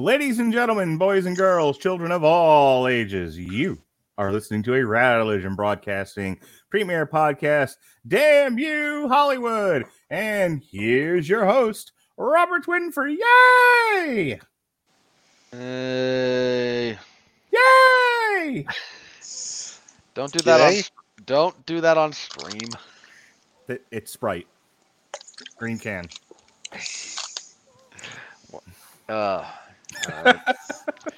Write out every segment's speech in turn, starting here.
Ladies and gentlemen, boys and girls, children of all ages, you are listening to a Religion Broadcasting premiere podcast. Damn you, Hollywood! And here's your host, Robert Winfree. Yay! Hey, Yay! don't do that on don't do that on stream. It- It's Sprite. Green can. Uh, alright.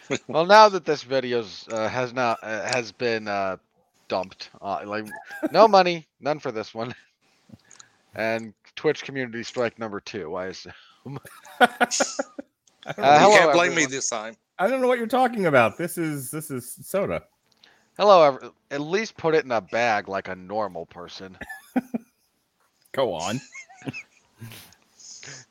well, now that this video's uh, has now uh, has been uh, dumped, uh, like no money, none for this one, and Twitch community strike number two. I assume. I don't, Uh, know, you hello, can't blame me this time. I don't know what you're talking about. This is this is soda. Hello, ev- at least put it in a bag like a normal person. Go on.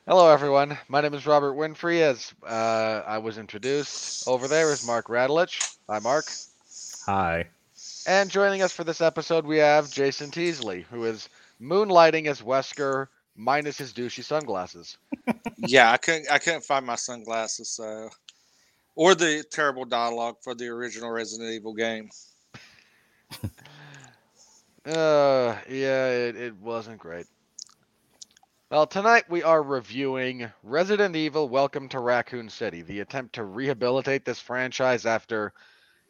Hello, everyone. My name is Robert Winfree. As uh, I was introduced, over there is Mark Radulich. Hi, Mark. Hi. And joining us for this episode, we have Jason Teasley, who is moonlighting as Wesker minus his douchey sunglasses. yeah, I couldn't I couldn't find my sunglasses, so or the terrible dialogue for the original Resident Evil game. Uh, yeah, it, it wasn't great. Well, tonight we are reviewing Resident Evil Welcome to Raccoon City, the attempt to rehabilitate this franchise after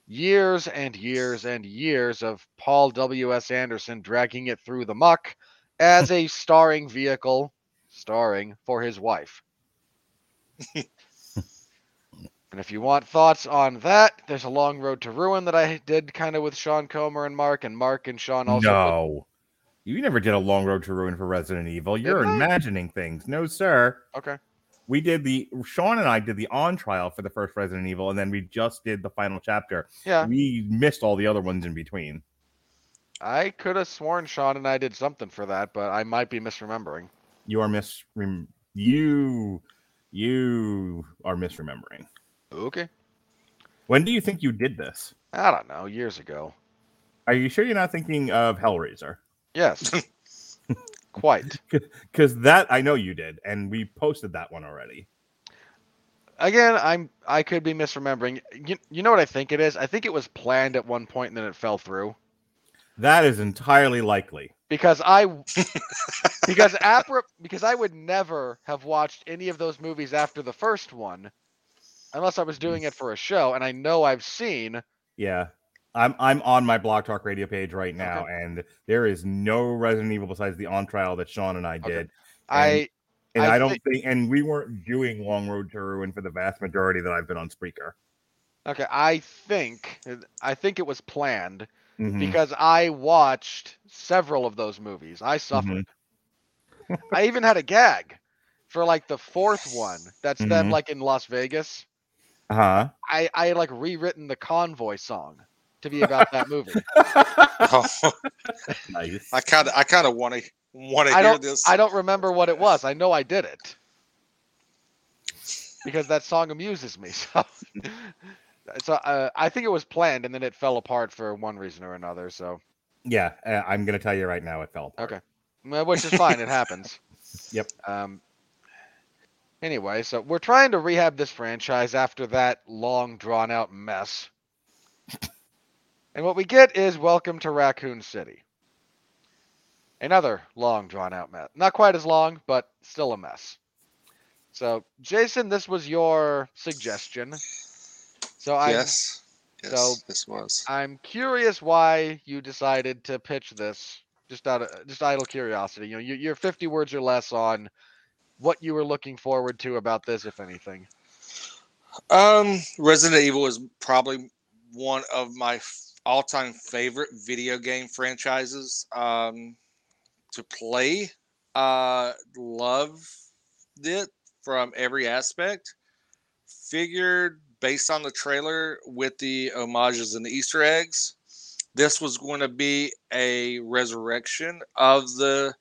years and years and years of Paul W.S. Anderson dragging it through the muck as a starring vehicle, starring for his wife. and if you want thoughts on that, there's a long road to ruin that I did kind of with Sean Comer and Mark, and Mark and Sean also. no. You never did a long road to ruin for Resident Evil. You're I? imagining things. No, sir. Okay. We did the Sean and I did the on trial for the first Resident Evil, and then we just did the final chapter. Yeah. We missed all the other ones in between. I could have sworn Sean and I did something for that, but I might be misremembering. You are mis rem- you you are misremembering. Okay. When do you think you did this? I don't know. Years ago. Are you sure you're not thinking of Hellraiser? Yes. Quite. Because that I know you did, and we posted that one already. Again, I'm. I could be misremembering. You, you know what I think it is? I think it was planned at one point and then it fell through That is entirely likely. because I because Apra because I would never have watched any of those movies after the first one unless I was doing it for a show, and I know I've seen Yeah. I'm I'm on my Blog Talk Radio page right now, and there is no Resident Evil besides the on trial that Sean and I Okay. did. I And I I, don't thi- think and we weren't doing Long Road to Ruin for the vast majority that I've been on Spreaker. okay. I think I think it was planned. Mhm. because I watched several of those movies. I suffered. I even had a gag for like the fourth one. That's them Mhm. like in Las Vegas. Uh-huh. I I had like rewritten the convoy song to be about that movie. Oh, nice. I kind of I kind of want to want to I hear don't this. I don't remember what it was. I know I did it because that song amuses me. So, so uh, I think it was planned and then it fell apart for one reason or another. So, Yeah, uh, I'm gonna tell you right now, it fell. apart. Okay. Well, which is fine. it happens. Yep. Um. Anyway, so we're trying to rehab this franchise after that long, drawn-out mess, and what we get is Welcome to Raccoon City. Another long, drawn-out mess. Not quite as long, but still a mess. So, Jason, this was your suggestion. So I, yes, yes, so- this was. I'm curious why you decided to pitch this. Just out of just idle curiosity. You know, you, you're 50 words or less on what you were looking forward to about this, if anything. Um, Resident Evil is probably one of my all-time favorite video game franchises um, to play. Uh, loved it from every aspect. Figured based on the trailer with the homages and the Easter eggs, this was going to be a resurrection of the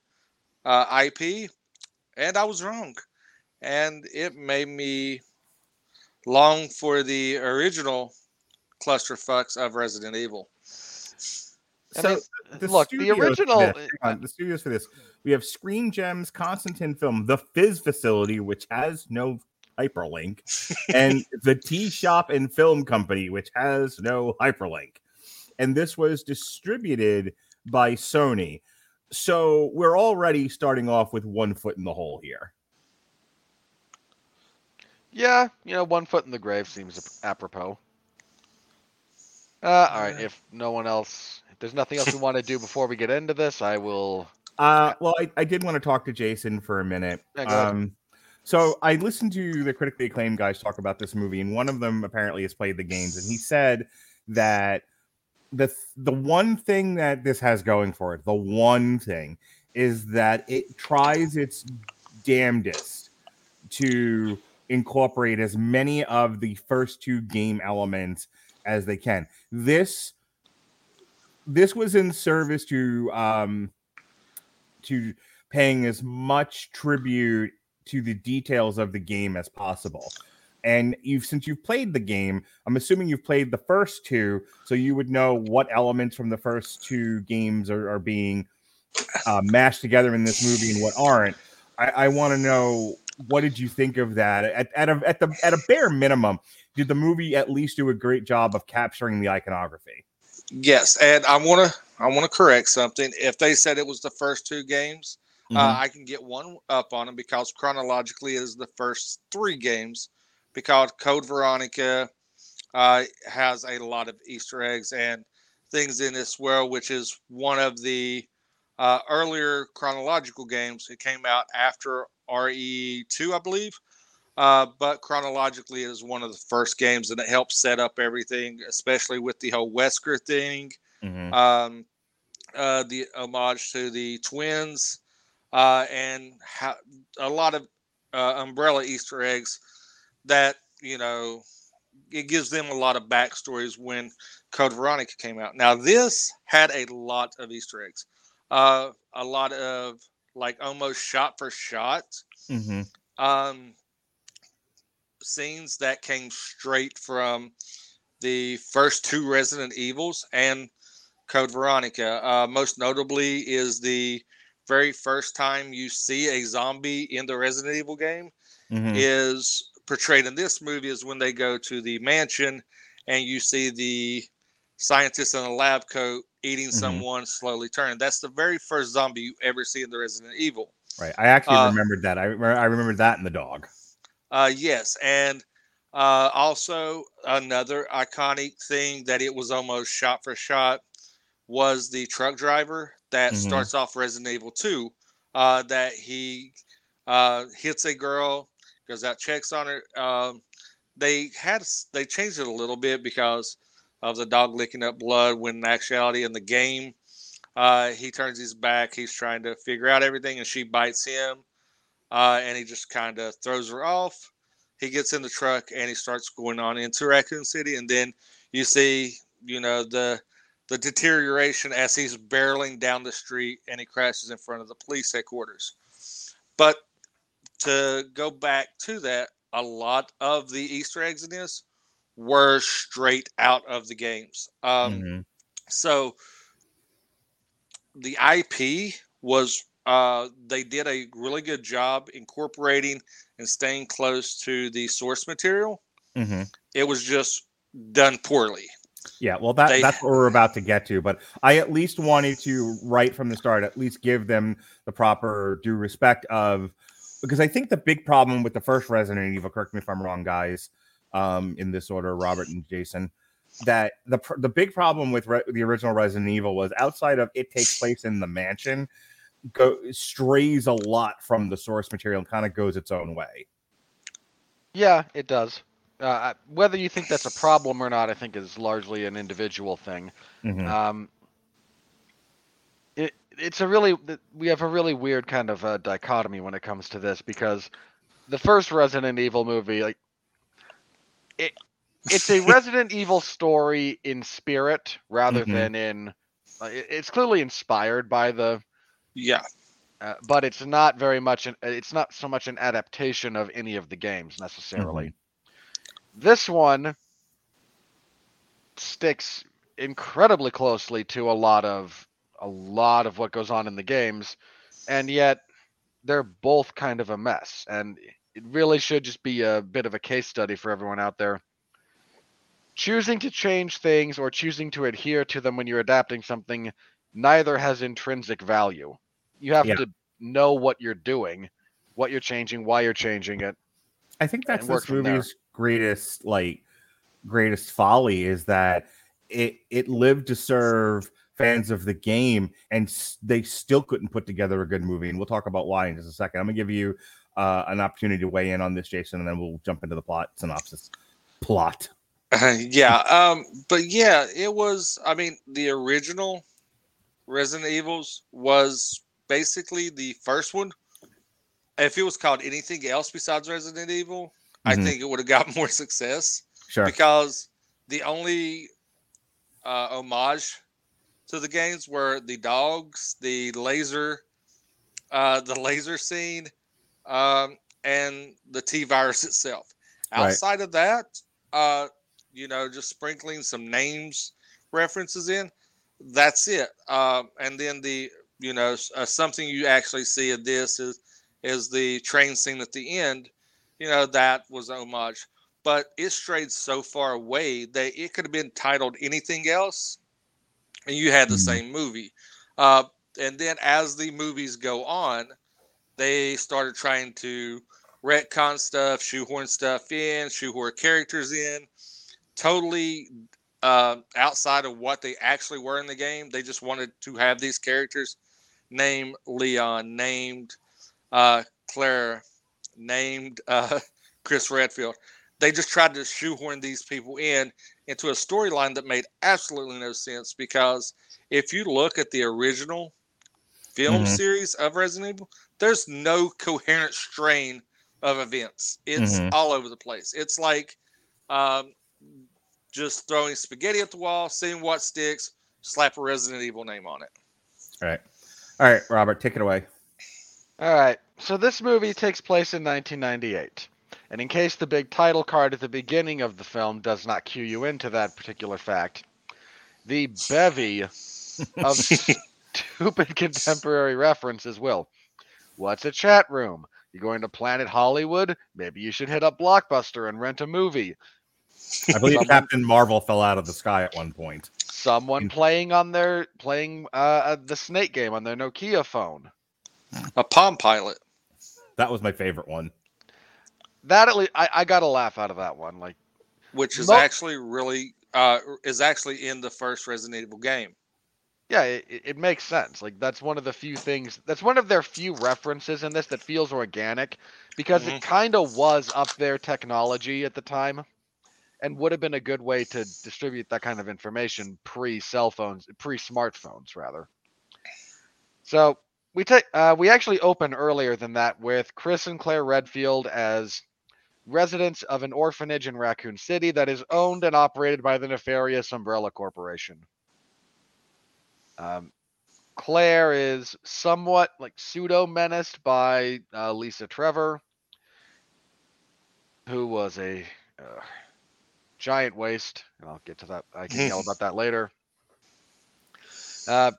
uh, IP, and I was wrong, and it made me long for the original clusterfucks of Resident Evil. I So mean, the look, the original. this- on, the studios for this. We have Screen Gems, Constantin Film, the Fizz facility, which has no hyperlink, and the Tea Shop and Film Company, which has no hyperlink. And this was distributed by Sony. So we're already starting off with one foot in the hole here. Yeah, you know, one foot in the grave seems apropos. Uh, all right. If no one else, if there's nothing else we want to do before we get into this, I will. Uh, well, I, I did want to talk to Jason for a minute. Yeah. Um, so I listened to the critically acclaimed guys talk about this movie, and one of them apparently has played the games, and he said that the the one thing that this has going for it, the one thing, is that it tries its damnedest to incorporate as many of the first two game elements as they can. This this was in service to um to paying as much tribute to the details of the game as possible. And you've since you've played the game, I'm assuming you've played the first two, so you would know what elements from the first two games are, are being uh, mashed together in this movie and what aren't. I, I want to know what did you think of that? At, at a at the at a bare minimum, did the movie at least do a great job of capturing the iconography? Yes, and I want to I want to correct something. If they said it was the first two games, Mm-hmm. uh, I can get one up on them because chronologically it is the first three games. Because Code Veronica uh, has a lot of Easter eggs and things in this world, which is one of the uh, earlier chronological games. It came out after RE2, I believe. Uh, but chronologically, it is one of the first games, and it helps set up everything, especially with the whole Wesker thing, Mhm. um, uh, the homage to the twins, uh, and how, a lot of uh, umbrella Easter eggs that you know it gives them a lot of backstories when Code Veronica came out. Now this had a lot of Easter eggs, uh, a lot of like almost shot for shot Mhm. um, scenes that came straight from the first two Resident Evils and Code Veronica. Uh, most notably is the very first time you see a zombie in the Resident Evil game Mhm. is portrayed in this movie is when they go to the mansion and you see the scientist in a lab coat eating Mhm. someone slowly turning. That's the very first zombie you ever see in the Resident Evil. Right. I actually Uh, remembered that. I remember, I remembered that in the dog. Uh, yes, and uh, also another iconic thing that it was almost shot for shot was the truck driver that Mhm. starts off Resident Evil 2. Uh, that he uh, hits a girl, goes out, checks on her. Um, they had they changed it a little bit because of the dog licking up blood. When in actuality, in the game, uh, he turns his back. He's trying to figure out everything, and she bites him uh, and he just kind of throws her off. He gets in the truck and he starts going on into Raccoon City, and then you see, you know, the the deterioration as he's barreling down the street and he crashes in front of the police headquarters. But to go back to that, a lot of the Easter eggs in this were straight out of the games. Um, Mhm. so the IP was uh, they did a really good job incorporating and staying close to the source material. Mhm. It was just done poorly. Yeah, well, that, They- that's what we're about to get to. But I at least wanted to, right from the start, at least give them the proper due respect of because I think the big problem with the first Resident Evil, correct me if I'm wrong, guys, um, in this order, Robert and Jason, that the pr- the big problem with re- the original Resident Evil was outside of it takes place in the mansion, go strays a lot from the source material and kind of goes its own way. Yeah, it does. Uh, whether you think that's a problem or not, I think is largely an individual thing. Mhm. Um, it it's a really we have a really weird kind of uh, dichotomy when it comes to this because the first Resident Evil movie, like it, it's a Resident Evil story in spirit rather Mhm. than in. uh, It's clearly inspired by the, Yeah. uh, but it's not very much. An, it's not so much an adaptation of any of the games necessarily. This one sticks incredibly closely to a lot of a lot of what goes on in the games, and yet they're both kind of a mess. And it really should just be a bit of a case study for everyone out there. Choosing to change things or choosing to adhere to them when you're adapting something neither has intrinsic value. You have Yeah. to know what you're doing, what you're changing, why you're changing it. I think that's this movie's greatest like greatest folly is that it it lived to serve fans of the game and s- they still couldn't put together a good movie and we'll talk about why in just a second i'm gonna give you uh, an opportunity to weigh in on this jason and then we'll jump into the plot synopsis plot yeah. Um, but yeah, it was. I mean, the original Resident Evils was basically the first one. If it was called anything else besides Resident Evil, I Mhm. think it would have got more success sure because the only uh, homage to the games were the dogs, the laser, uh, the laser scene, um, and the T virus itself. Right. Outside of that, uh, you know, just sprinkling some names references in. That's it. Um, and then the you know uh, something you actually see of this is is the train scene at the end. You know that was homage, but it strayed so far away that it could have been titled anything else, and you had the Mhm. same movie. Uh, and then as the movies go on, they started trying to retcon stuff, shoehorn stuff in, shoehorn characters in, totally uh, outside of what they actually were in the game. They just wanted to have these characters named Leon, named uh, Claire, named uh, Chris Redfield. They just tried to shoehorn these people in into a storyline that made absolutely no sense because if you look at the original film Mhm. series of Resident Evil, there's no coherent strain of events. It's Mhm. all over the place. It's like um, just throwing spaghetti at the wall, seeing what sticks, slap a Resident Evil name on it. all right all right robert take it away All right. So this movie takes place in 1998. And in case the big title card at the beginning of the film does not cue you into that particular fact, the bevy of stupid contemporary references will. What's a chat room? You're going to Planet Hollywood? Maybe you should hit up Blockbuster and rent a movie. i believe Someone- captain marvel fell out of the sky at one point Someone playing on their playing uh, uh, the Snake game on their Nokia phone. A Palm Pilot. that was my favorite one That at least I, I got a laugh out of that one. Like which is Mo- actually really uh, is actually in the first Resident Evil game. Yeah, it, it makes sense. Like that's one of the few things. That's one of their few references in this that feels organic, because Mhm. it kind of was up there technology at the time, and would have been a good way to distribute that kind of information pre cell phones, pre smartphones rather. So we take uh, we actually open earlier than that with Chris and Claire Redfield as residents of an orphanage in Raccoon City that is owned and operated by the nefarious Umbrella Corporation. Um, Claire is somewhat like pseudo menaced by uh, Lisa Trevor, who was a uh, giant waste. And I'll get to that. I can yell about that later. Uh,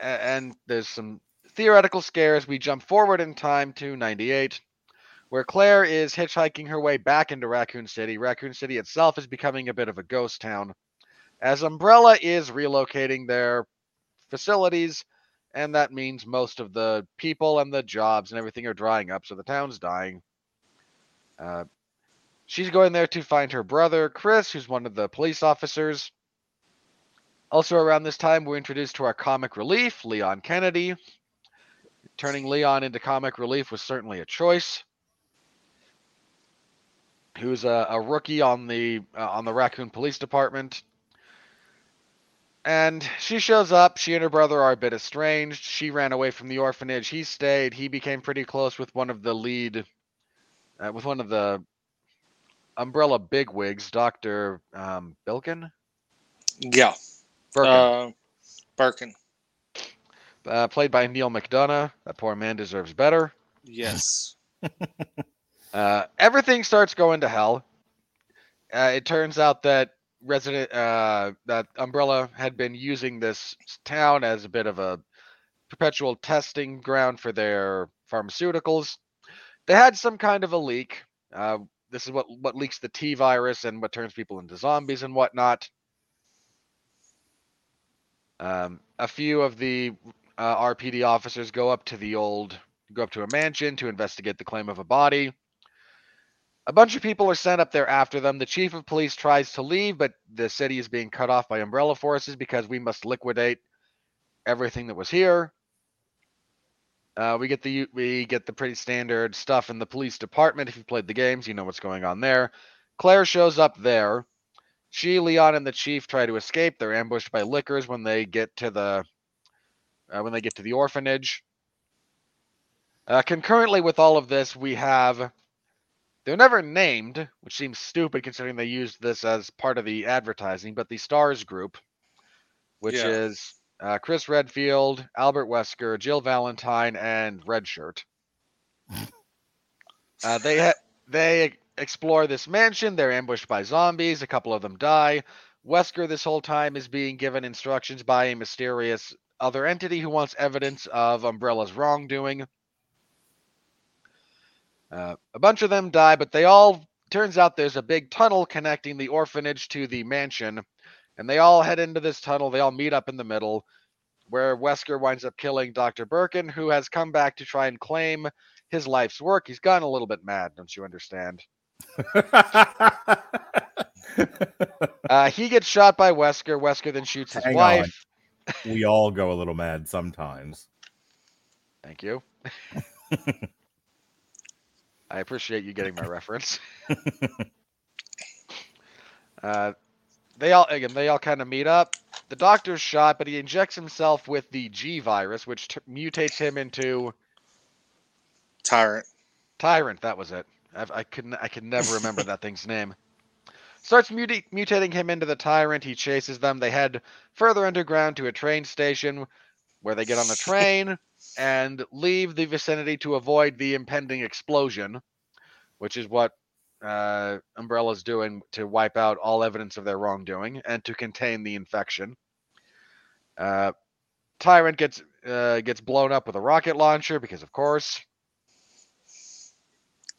and there's some theoretical scares. We jump forward in time to 98, where Claire is hitchhiking her way back into Raccoon City. Raccoon City itself is becoming a bit of a ghost town, as Umbrella is relocating their facilities, and that means most of the people and the jobs and everything are drying up, so the town's dying. Uh, she's going there to find her brother, Chris, who's one of the police officers. Also, around this time, we're introduced to our comic relief, Leon Kennedy. Turning Leon into comic relief was certainly a choice. Who's a, a rookie on the uh, on the Raccoon Police Department. And she shows up. She and her brother are a bit estranged. She ran away from the orphanage. He stayed. He became pretty close with one of the lead, uh, with one of the Umbrella bigwigs, Doctor um, Bilkin, Yeah. Birkin, Uh, Birkin. uh, played by Neal McDonough. That poor man deserves better. Yes. Uh, everything starts going to hell. Uh, it turns out that resident uh, that Umbrella had been using this town as a bit of a perpetual testing ground for their pharmaceuticals. They had some kind of a leak. Uh, this is what what leaks the T virus and what turns people into zombies and whatnot. Um, a few of the uh, RPD officers go up to the old go up to a mansion to investigate the claim of a body. A bunch of people are sent up there after them. The chief of police tries to leave, but the city is being cut off by umbrella forces because we must liquidate everything that was here. Uh, we get the we get the pretty standard stuff in the police department. If you played the games, you know what's going on there. Claire shows up there. She, Leon, and the chief try to escape. They're ambushed by lickers when they get to the uh, when they get to the orphanage. Uh, concurrently with all of this, we have they're never named, which seems stupid considering they used this as part of the advertising, but the Stars Group, which Yeah. is uh, Chris Redfield, Albert Wesker, Jill Valentine, and Redshirt. Uh, they ha- they explore this mansion. They're ambushed by zombies. A couple of them die. Wesker, this whole time, is being given instructions by a mysterious other entity who wants evidence of Umbrella's wrongdoing. Uh, a bunch of them die, but they all turns out there's a big tunnel connecting the orphanage to the mansion, and they all head into this tunnel. They all meet up in the middle, where Wesker winds up killing Dr. Birkin, who has come back to try and claim his life's work. He's gone a little bit mad, don't you understand? Uh, he gets shot by Wesker. Wesker then shoots his Hang on. wife. we all go a little mad sometimes. Thank you. I appreciate you getting my reference. uh, they all again, they all kind of meet up. The doctor's shot, but he injects himself with the G virus, which t- mutates him into Tyrant. Tyrant. That was it. I've, I couldn't. I could never remember that thing's name. Starts muti- mutating him into the Tyrant. He chases them. They head further underground to a train station, where they get on a train and leave the vicinity to avoid the impending explosion, which is what uh, Umbrella's doing to wipe out all evidence of their wrongdoing and to contain the infection. Uh, Tyrant gets uh, gets blown up with a rocket launcher because, of course.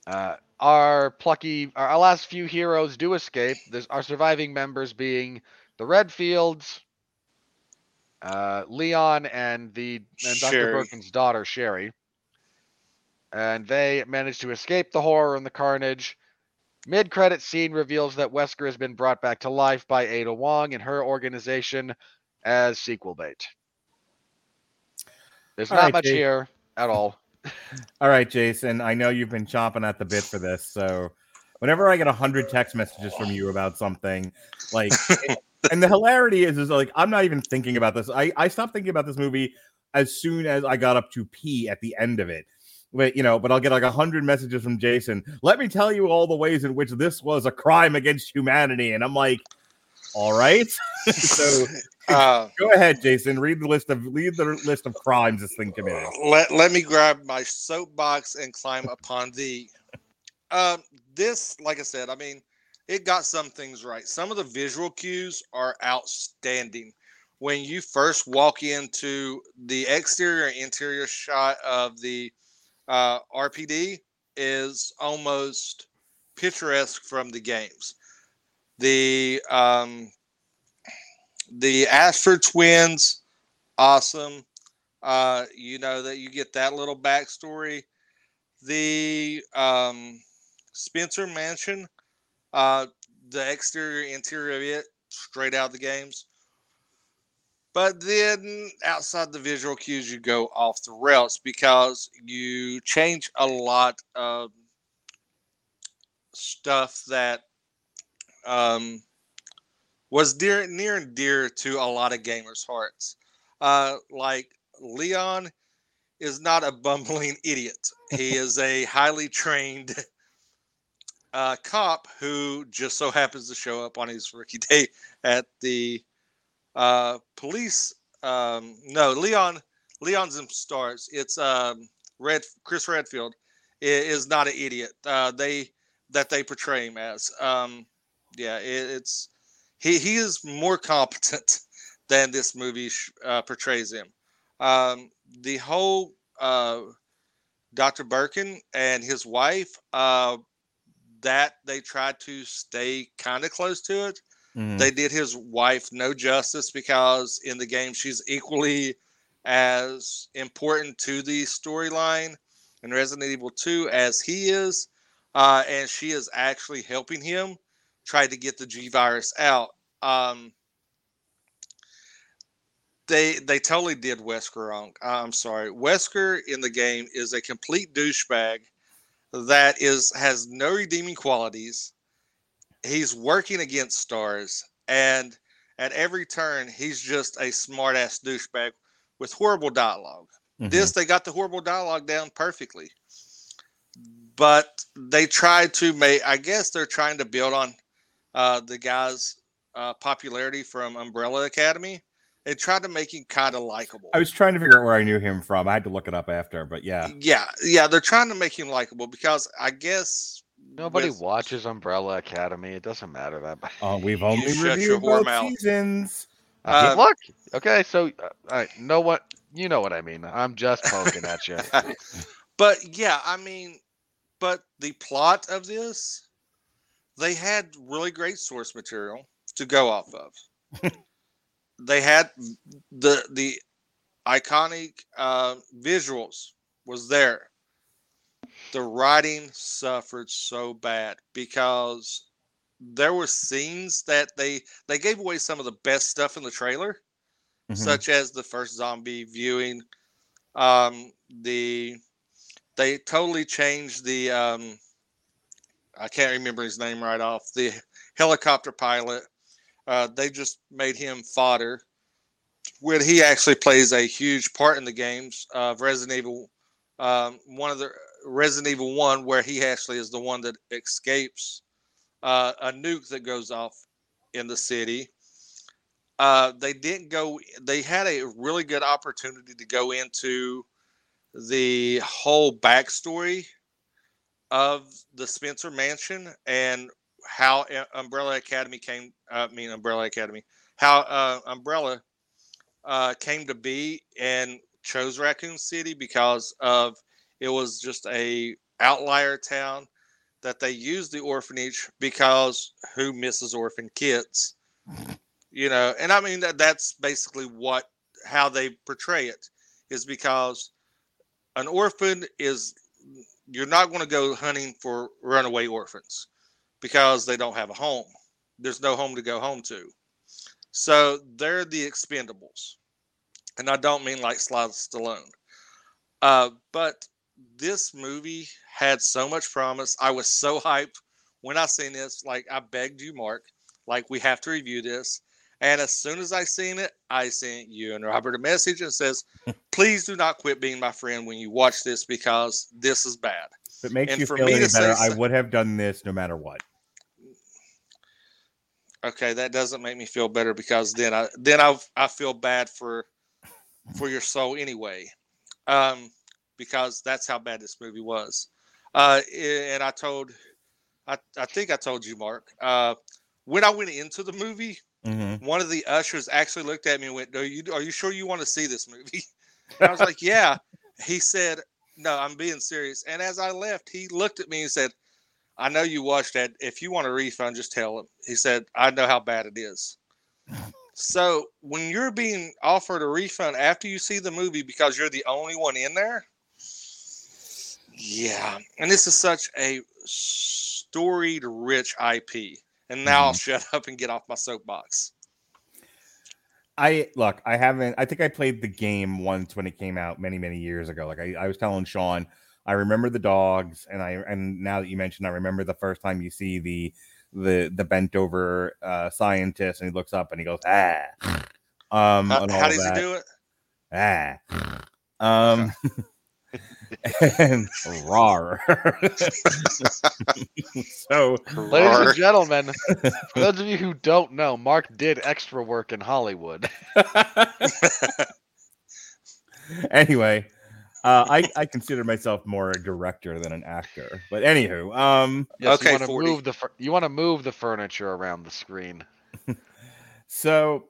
Uh, our plucky, our, our last few heroes do escape. There's our surviving members being the Redfields, uh, Leon, and the and Dr. Sherry. Birkin's daughter Sherry. And they manage to escape the horror and the carnage. Mid-credit scene reveals that Wesker has been brought back to life by Ada Wong and her organization as sequel bait. There's All not right, much Dave. here at all. All right, Jason. I know you've been chomping at the bit for this, so whenever I get a hundred text messages from you about something, like, and the hilarity is, is like I'm not even thinking about this. I I stopped thinking about this movie as soon as I got up to pee at the end of it. But you know, but I'll get like a hundred messages from Jason. Let me tell you all the ways in which this was a crime against humanity, and I'm like, all right. so Uh, go ahead, Jason. Read the list of read the list of crimes this thing committed. let, let me grab my soapbox and climb upon thee. Um, this, like I said, I mean, it got some things right. Some of the visual cues are outstanding. When you first walk into the exterior and interior shot of the uh, RPD, is almost picturesque from the games. The um, the Ashford twins, awesome. Uh, you know that you get that little backstory. The um, Spencer Mansion, uh, the exterior, interior of it, straight out the games. But then outside the visual cues, you go off the rails because you change a lot of stuff that um, was dear, near and dear to a lot of gamers' hearts. Uh, like Leon is not a bumbling idiot. He is a highly trained uh, cop who just so happens to show up on his rookie day at the uh, police. Um, no, Leon. Leon's in stars. It's um, Red Chris Redfield is not an idiot. Uh, they that they portray him as. Um, yeah, it, it's he he is more competent than this movie uh, portrays him. Um, the whole uh, Dr. Birkin and his wife, uh, that they tried to stay kind of close to it. Mhm. They did his wife no justice because in the game she's equally as important to the storyline in Resident Evil 2 as he is. Uh, and she is actually helping him try to get the G virus out. Um, they they totally did Wesker wrong. I'm sorry. Wesker in the game is a complete douchebag that is has no redeeming qualities. He's working against stars, and at every turn, he's just a smart ass douchebag with horrible dialogue. Mhm. This they got the horrible dialogue down perfectly, but they tried to make. I guess they're trying to build on uh, the guy's uh, popularity from Umbrella Academy. They tried to make him kind of likable. I was trying to figure out where I knew him from. I had to look it up after, but yeah. Yeah, yeah, they're trying to make him likable because I guess Nobody with- watches Umbrella Academy. It doesn't matter that much. Uh, we've only shut your reviewed whore both mouth. seasons. Uh, Uh, look, okay, so uh, all right, know what you know what I mean. I'm just poking at you. but yeah, I mean, but the plot of this, they had really great source material to go off of. they had the the iconic uh, visuals was there. The writing suffered so bad because there were scenes that they they gave away some of the best stuff in the trailer Mhm. such as the first zombie viewing. Um, the they totally changed the um, I can't remember his name right off. The helicopter pilot. Uh, they just made him fodder. When he actually plays a huge part in the games of Resident Evil, um, one of the Resident Evil One, where he actually is the one that escapes uh, a nuke that goes off in the city uh, they didn't go. They had a really good opportunity to go into the whole backstory of the Spencer Mansion and how uh, Umbrella Academy came. I mean, Umbrella Academy. How uh, Umbrella uh, came to be and chose Raccoon City because of it was just a outlier town that they used the orphanage because who misses orphan kids? you know and i mean that that's basically what how they portray it is because an orphan is you're not going to go hunting for runaway orphans because they don't have a home. There's no home to go home to. So they're the expendables. And i don't mean like Sly Stallone. Uh, but this movie had so much promise. I was so hyped when i seen this. Like i begged you mark like we have to review this. And as soon as I seen it, I sent you and Robert a message and says, "Please do not quit being my friend when you watch this because this is bad." If it makes and you feel any to say better, I would have done this no matter what. Okay, that doesn't make me feel better because then I then I I feel bad for for your soul anyway, um, because that's how bad this movie was. Uh, and I told, I I think I told you, Mark. Uh, when I went into the movie, Mhm. one of the ushers actually looked at me and went, "Are you are you sure you want to see this movie?" And I was like, "Yeah." He said, "No, I'm being serious." And as I left, he looked at me and said, "I know you watched that. If you want a refund, just tell him." He said, "I know how bad it is." So when you're being offered a refund after you see the movie because you're the only one in there, yeah. And this is such a storied, rich IP. And now I'll mm-hmm. shut up and get off my soapbox. I look, I haven't. I think I played the game once when it came out many, many years ago. Like I, I was telling Sean, I remember the dogs, and I and now that you mentioned, I remember the first time you see the the the bent over uh, scientist, and he looks up and he goes ah. Um, How, and all how does that. he do it? Ah. Um, and rar. so Ladies Rar. and gentlemen, for those of you who don't know, Mark did extra work in Hollywood. anyway, uh, I I consider myself more a director than an actor. But anywho, um, Yes, Okay, you want to move the fur- you want to move the furniture around the screen. so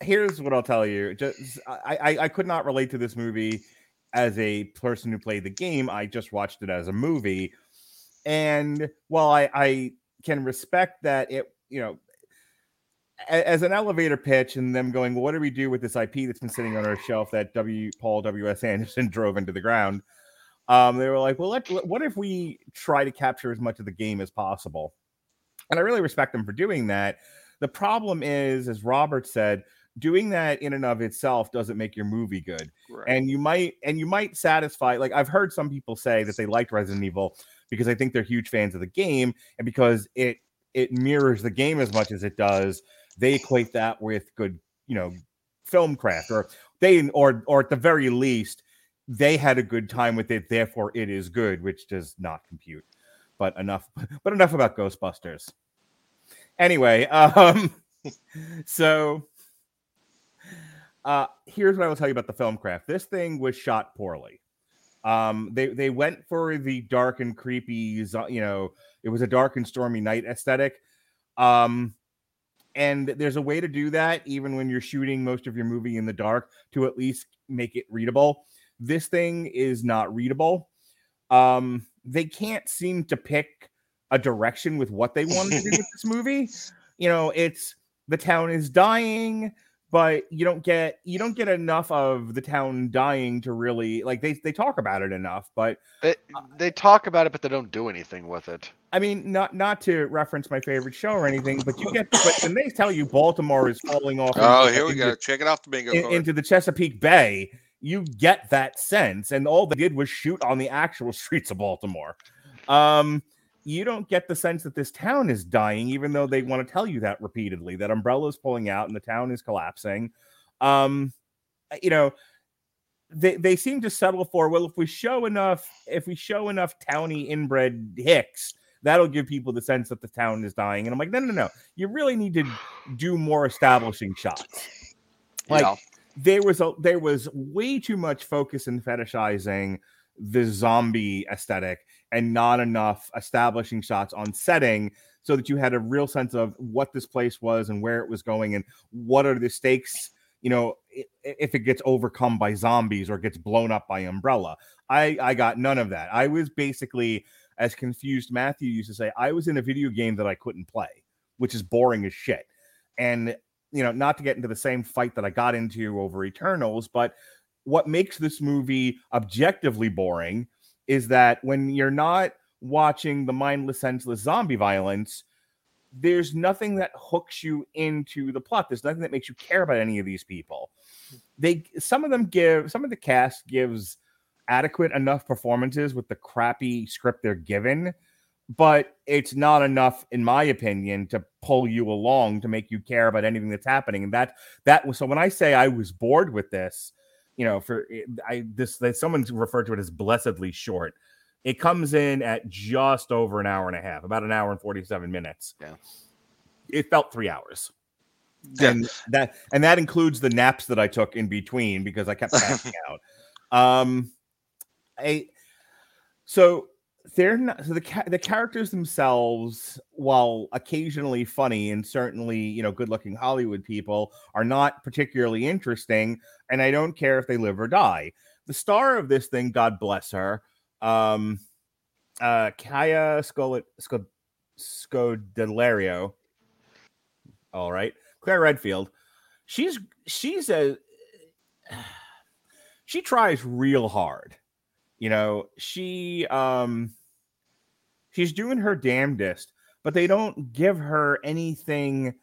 here's what I'll tell you. Just I, I I could not relate to this movie as a person who played the game. I just watched it as a movie, and while I I can respect that it you know a- as an elevator pitch and them going, well, what do we do with this IP that's been sitting on our shelf that W. Paul W. S. Anderson drove into the ground? Um, they were like, well, let, what if we try to capture as much of the game as possible? And I really respect them for doing that. The problem is, as Robert said, doing that in and of itself doesn't make your movie good Right. and you might and you might satisfy like i've heard some people say that they liked resident evil because i think they're huge fans of the game and because it it mirrors the game as much as it does they equate that with good you know film craft or they or or at the very least they had a good time with it therefore it is good which does not compute but enough but enough about ghostbusters anyway um so uh here's what I will tell you about the film craft. This thing was shot poorly. Um, they they went for the dark and creepy, you know, it was a dark and stormy night aesthetic. Um, and there's a way to do that even when you're shooting most of your movie in the dark to at least make it readable. This thing is not readable. Um, they can't seem to pick a direction with what they wanted to do with this movie. You know, it's the town is dying but you don't get you don't get enough of the town dying to really like they they talk about it enough but They they talk about it, but they don't do anything with it. i mean not not to reference my favorite show or anything but you get but when they tell you baltimore is falling off oh, into- here we go. Check it off the bingo in- into the chesapeake bay you get that sense and all they did was shoot on the actual streets of baltimore um you don't get the sense that this town is dying even though they want to tell you that repeatedly that umbrella is pulling out and the town is collapsing. Um you know they they seem to settle for well if we show enough if we show enough towny inbred hicks that'll give people the sense that the town is dying. And i'm like no no no. You really need to do more establishing shots. Like yeah. there was a there was way too much focus in fetishizing the zombie aesthetic and not enough establishing shots on setting so that you had a real sense of what this place was and where it was going and what are the stakes you know if it gets overcome by zombies or gets blown up by umbrella. I i got none of that. I was basically as confused matthew used to say i was in a video game that i couldn't play which is boring as shit. And you know not to get into the same fight that i got into over eternals but what makes this movie objectively boring is that when you're not watching the mindless senseless zombie violence there's nothing that hooks you into the plot. There's nothing that makes you care about any of these people. They some of them give some of the cast gives adequate enough performances with the crappy script they're given but it's not enough in my opinion to pull you along to make you care about anything that's happening. And that that was so when i say i was bored with this you know for i this that someone's referred to it as blessedly short it comes in at just over an hour and a half about an hour and 47 minutes Yeah. it felt three hours Yeah. and that and that includes the naps that i took in between because i kept passing out um i so they're not so the ca- the characters themselves while occasionally funny and certainly you know good looking hollywood people are not particularly interesting and i don't care if they live or die. The star of this thing god bless her um uh kaya scodelario all right claire redfield she's she's a she tries real hard you know she um she's doing her damnedest but they don't give her anything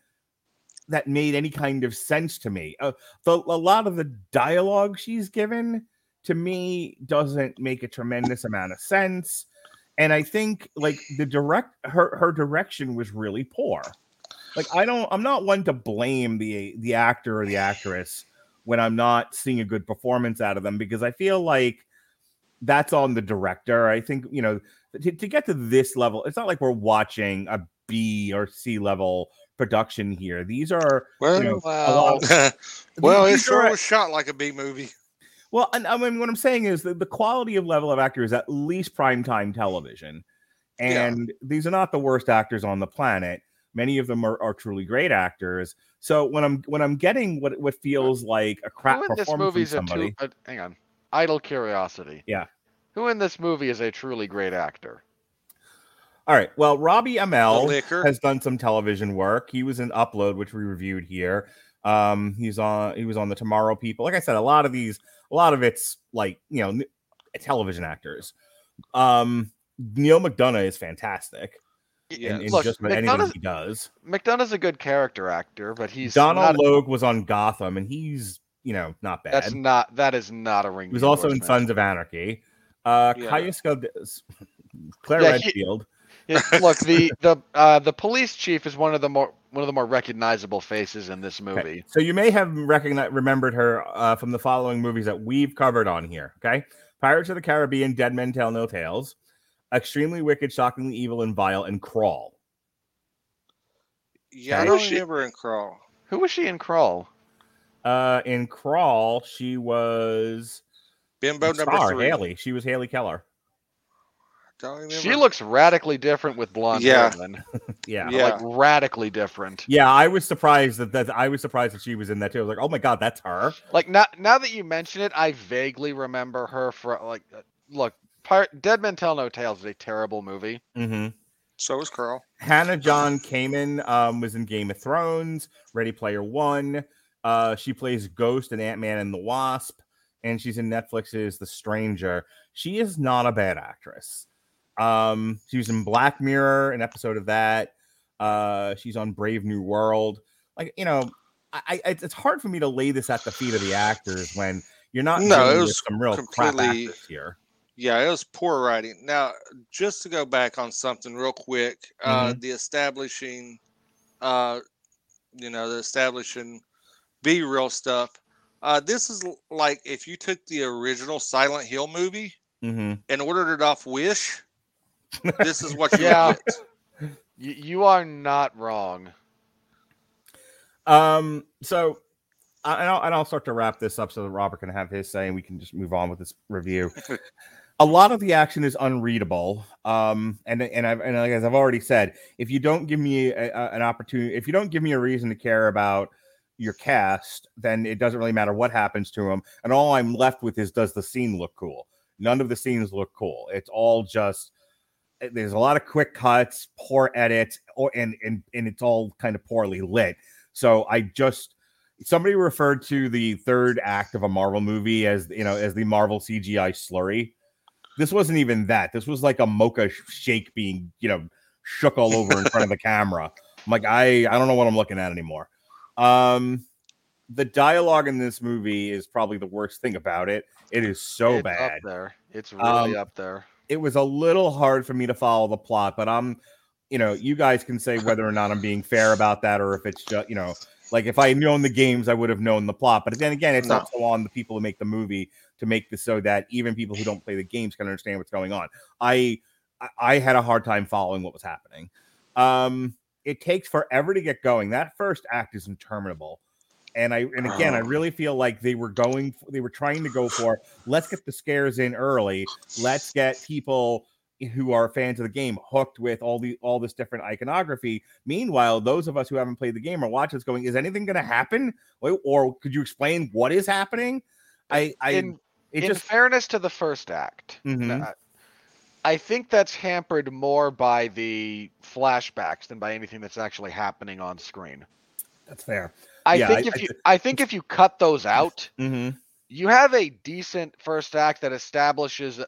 that made any kind of sense to me. Uh, the, a lot of the dialogue she's given to me doesn't make a tremendous amount of sense and i think like the direct her her direction was really poor. Like i don't i'm not one to blame the the actor or the actress when i'm not seeing a good performance out of them because i feel like that's on the director. I think you know to, to get to this level, it's not like we're watching a B or C level production here. These are Well, you know, Well, well, it sure was shot like a B movie. Well, and I mean, what I'm saying is that the quality of level of actor is at least primetime television, Yeah. and these are not the worst actors on the planet. Many of them are, are truly great actors. So when I'm when I'm getting what what feels like a crap in this performance from is a somebody. Uh, hang on, idle curiosity. Yeah. Who in this movie is a truly great actor? all right. Well, Robbie The Amell has done some television work. He was in Upload, which we reviewed here. Um, he's on. He was on the Tomorrow People. Like I said, a lot of these, a lot of it's like you know, television actors. Um, Neal McDonough is fantastic Yeah. in, in Look, just about anything McDonough's- he does. McDonough's a good character actor, but he's Donal not, Logue was on Gotham, and he's you know not bad. That's not. That is not a ring. he was also in endorsement. Sons of Anarchy. Uh, Yeah. Kaya Claire Yeah, he- Redfield. Yeah, look, the the uh, the police chief is one of the more one of the more recognizable faces in this movie. Okay, So you may have recognized remembered her uh, from the following movies that we've covered on here. Okay, Pirates of the Caribbean, Dead Men Tell No Tales, Extremely Wicked, Shockingly Evil and Vile, and Crawl. Yeah, I don't She- remember in Crawl. Who was she in Crawl? Uh, in Crawl, she was Bimbo the number three. Haley. She was Haley Keller. She looks radically different with blonde Yeah. hair. Yeah. Yeah. Like radically different. Yeah, I was surprised that, that I was surprised that she was in that too. I was like, oh my god, that's her. Like now, now that you mention it, I vaguely remember her for like. uh, Look, Pirate, Dead Men Tell No Tales is a terrible movie. Mm-hmm. So is Crawl. Hannah John Kamen um, was in Game of Thrones, Ready Player One. Uh, she plays Ghost in Ant Man and the Wasp, and she's in Netflix's The Stranger. She is not a bad actress. Um, she was in Black Mirror, an episode of that. Uh, she's on Brave New World. Like you know, I, I it's hard for me to lay this at the feet of the actors when you're not No, it was some real completely- here. Yeah, it was poor writing. Now, just to go back on something real quick, uh, Mm-hmm. the establishing, uh, you know, the establishing B real stuff. Uh, this is like if you took the original Silent Hill movie hmm and ordered it off Wish. this is what you Yeah. get. You, you are not wrong. Um, so I- and I'll, and I'll start to wrap this up so that Robert can have his say and we can just move on with this review. a lot of the action is unreadable. Um, and and I've and like as I've already said, if you don't give me a, a- an opportunity, if you don't give me a reason to care about your cast, then it doesn't really matter what happens to them. And all I'm left with is does the scene look cool? None of the scenes look cool. It's all just eh, there's a lot of quick cuts, poor edits, or and and and it's all kind of poorly lit. So I just somebody referred to the third act of a Marvel movie as you know as the Marvel CGI slurry. This wasn't even that. This was like a mocha shake being you know shook all over in front of the camera. I'm like I I don't know what I'm looking at anymore. Um, the dialogue in this movie is probably the worst thing about it. It is so it's bad up there. It's really Um, up there. it was a little hard for me to follow the plot, but I'm, you know, you guys can say whether or not I'm being fair about that or if it's just, you know, like if I had known the games, I would have known the plot. But then again, it's No. also on the people who make the movie to make this so that even people who don't play the games can understand what's going on. I I- I had a hard time following what was happening. Um, it takes forever to get going. That first act is interminable. And I and again, I Oh. really feel like they were going, they were trying to go for let's get the scares in early. Let's get people who are fans of the game hooked with all the all this different iconography. Meanwhile, those of us who haven't played the game are watching this going, is anything going to happen? Or, or could you explain what is happening? I I in in just fairness to the first act, Mhm. uh, I think that's hampered more by the flashbacks than by anything that's actually happening on screen. that's fair. I Yeah, think I- if I you I think if you cut those out, Mm-hmm. you have a decent first act that establishes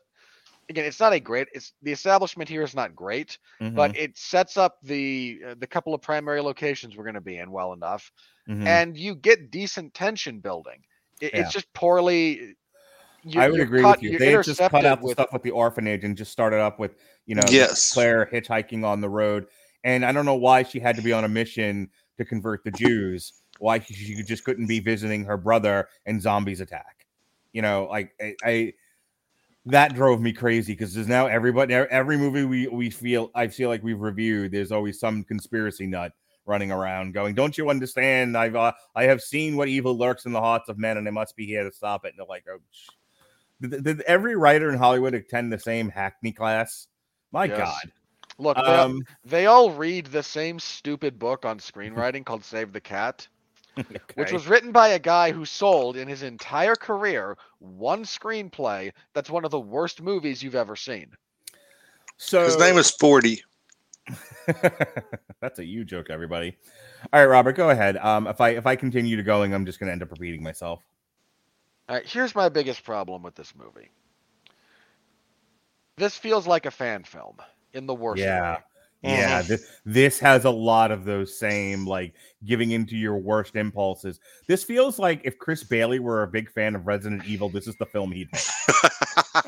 again it's not a great it's the establishment here is not great Mm-hmm. but it sets up the uh, the couple of primary locations we're going to be in well enough Mhm. and you get decent tension building it, Yeah. it's just poorly you, I would agree cut- with you. They had just cut out the with- stuff with the orphanage and just started up with, you know, Yes. Claire hitchhiking on the road. And I don't know why she had to be on a mission to convert the Jews. Why she she just couldn't be visiting her brother and zombies attack. You know, like I, I that drove me crazy because there's now everybody every movie we we feel I feel like we've reviewed there's always some conspiracy nut running around going don't you understand I've uh, I have seen what evil lurks in the hearts of men and I must be here to stop it and they're like oh sh- did, did every writer in Hollywood attend the same hackney class my Yes. god Look, they, um they all read the same stupid book on screenwriting called Save the Cat, which was written by a guy who sold in his entire career one screenplay that's one of the worst movies you've ever seen. so His name is 40. That's a you joke, everybody. All right, Robert, go ahead. Um, if I if I continue to going, I'm just going to end up repeating myself. All right, here's my biggest problem with this movie. This feels like a fan film in the worst Yeah. way. Yeah, Mhm. this, this has a lot of those same like giving into your worst impulses. This feels like if Chris Bailey were a big fan of Resident Evil, this is the film he'd make.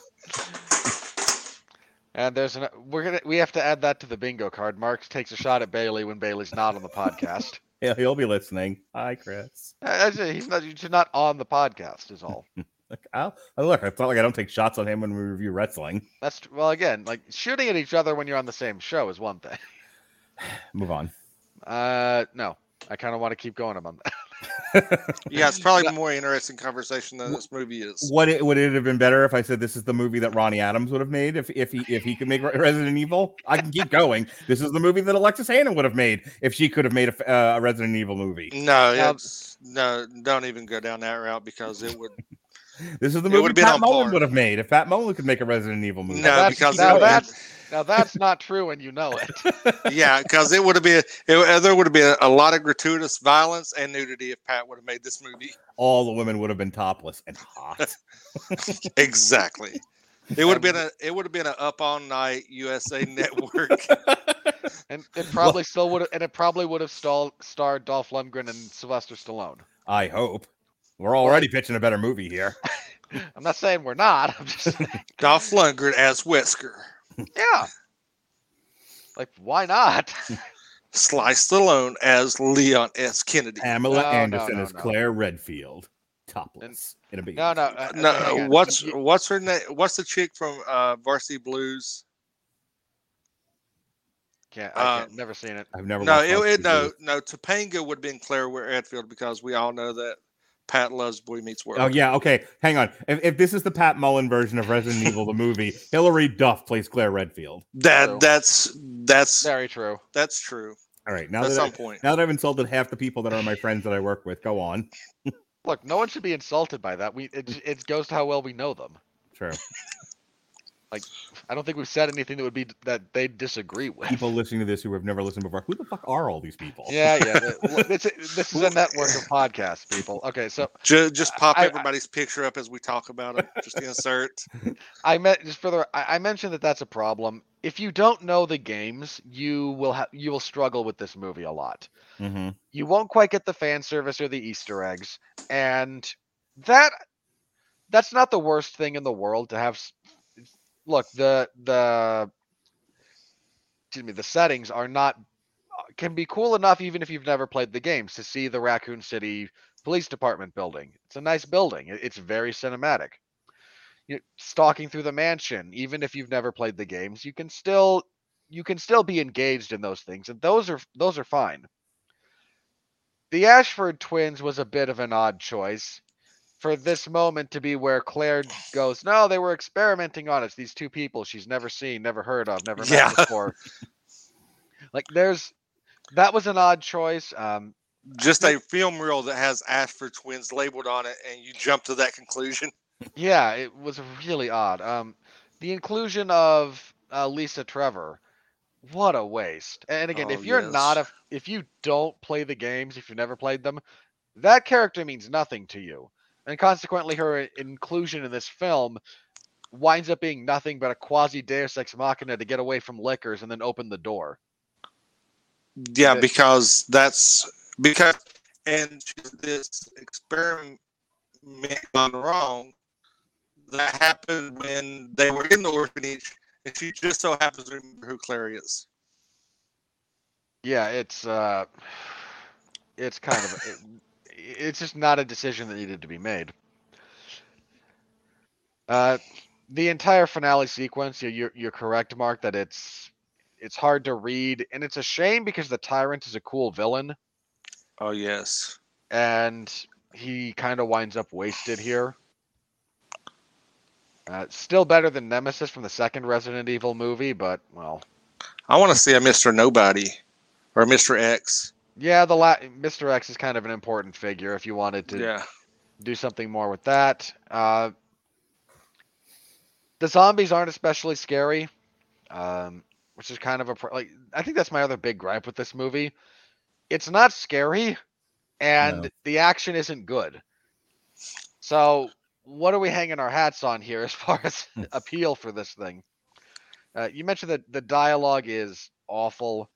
And there's an we're gonna we have to add that to the bingo card. Mark takes a shot at Bailey when Bailey's not on the podcast. He'll, he'll be listening. Hi, Chris. Actually, he's not he's not on the podcast is all. Look, I'll, look, it's not like I don't take shots on him when we review wrestling. That's well again, like shooting at each other when you're on the same show is one thing. Move on. Uh no. I kind of want to keep going on that. Yeah, it's probably a more interesting conversation than this movie is. Would it would it have been better if I said this is the movie that Ronnie Adams would have made if if he if he could make Resident Evil? I can keep going. This is the movie that Alexis Hannah would have made if she could have made a, f- uh, a Resident Evil movie. No, Now- it's, no, don't even go down that route because it would. This is the movie would've been Pat Mullen would have made if Pat Mullen could make a Resident Evil movie. No, that's, because now it- that's now that's not true and you know it. Yeah, because it would have been. It, uh, there would have been a lot of gratuitous violence and nudity if Pat would have made this movie. all the women would have been topless and hot. Exactly. It would have been a. It would have been an up all night USA Network. And it probably still would have and it probably would have stalled, starred Dolph Lundgren and Sylvester Stallone. I hope. We're already pitching a better movie here. I'm not saying we're not. I'm just saying, Dolph Lundgren as Wesker. Yeah. Like why not? Sly Stallone as Leon S. Kennedy. Pamela No, no, Anderson no, as no. Claire Redfield, topless in a bikini. No, no. uh, No, hang on. what's You- what's her name? What's the chick from uh, Varsity Blues? Can't, I uh, can't, never seen it. I've never. No, it, it, no, no. Topanga would have been Claire Redfield because we all know that Pat loves Boy Meets World. Oh yeah, okay. Hang on. If, if this is the Pat Mullen version of Resident Evil, the movie, Hilary Duff plays Claire Redfield. that True. that's that's Very true. that's true. All right, now At that some I, point, now that I've insulted half the people that are my friends that I work with, go on. Look, no one should be insulted by that. We it, it goes to how well we know them. True. I don't think we've said anything that would be that they disagree with. People listening to this who have never listened before, who the fuck are all these people? Yeah, yeah. This, this is a network of podcasts, people. Okay, so just just pop I- I- everybody's picture up as we talk about it. Just insert. I meant just for the I, I mentioned that that's a problem. If you don't know the games, you will have you will struggle with this movie a lot. hmm You won't quite get the fan service or the Easter eggs, and that that's not the worst thing in the world to have. Look, the the excuse me, the settings are not can be cool enough even if you've never played the games to see the Raccoon City Police Department building. It's a nice building. It's very cinematic. You stalking through the mansion, even if you've never played the games, you can still you can still be engaged in those things, and those are those are fine. The Ashford twins was a bit of an odd choice for this moment to be where Claire goes, No, they were experimenting on us. These two people she's never seen, never heard of, never met Yeah. before. like there's that was an odd choice. Um Just a film reel that has Ashford twins labeled on it, and you jump to that conclusion. yeah, it was really odd. Um the inclusion of uh, Lisa Trevor, what a waste. And again, Oh, if you're not a if you don't play the games, if you've never played them, that character means nothing to you. And consequently, her inclusion in this film winds up being nothing but a quasi Deus Ex Machina to get away from Lickers and then open the door. Yeah, That- because that's because and this experiment gone wrong that happened when they were in the orphanage, and she just so happens to remember who Claire is. Yeah, it's uh, it's kind of it, it's just not a decision that needed to be made. Uh, the entire finale sequence, you- you're you're correct, Mark, that it's it's hard to read, and it's a shame because the tyrant is a cool villain, Oh yes. and he kind of winds up wasted here. Uh, still better than Nemesis from the second Resident Evil movie, but well, I want to see a Mr. Nobody or a Mr. X. yeah, the la- Mr. X is kind of an important figure if you wanted to Yeah. do something more with that. Uh, the zombies aren't especially scary, um, which is kind of a pro- like. I think that's my other big gripe with this movie. It's not scary, and No. the action isn't good. So, what are we hanging our hats on here as far as appeal for this thing? Uh, you mentioned that the dialogue is awful.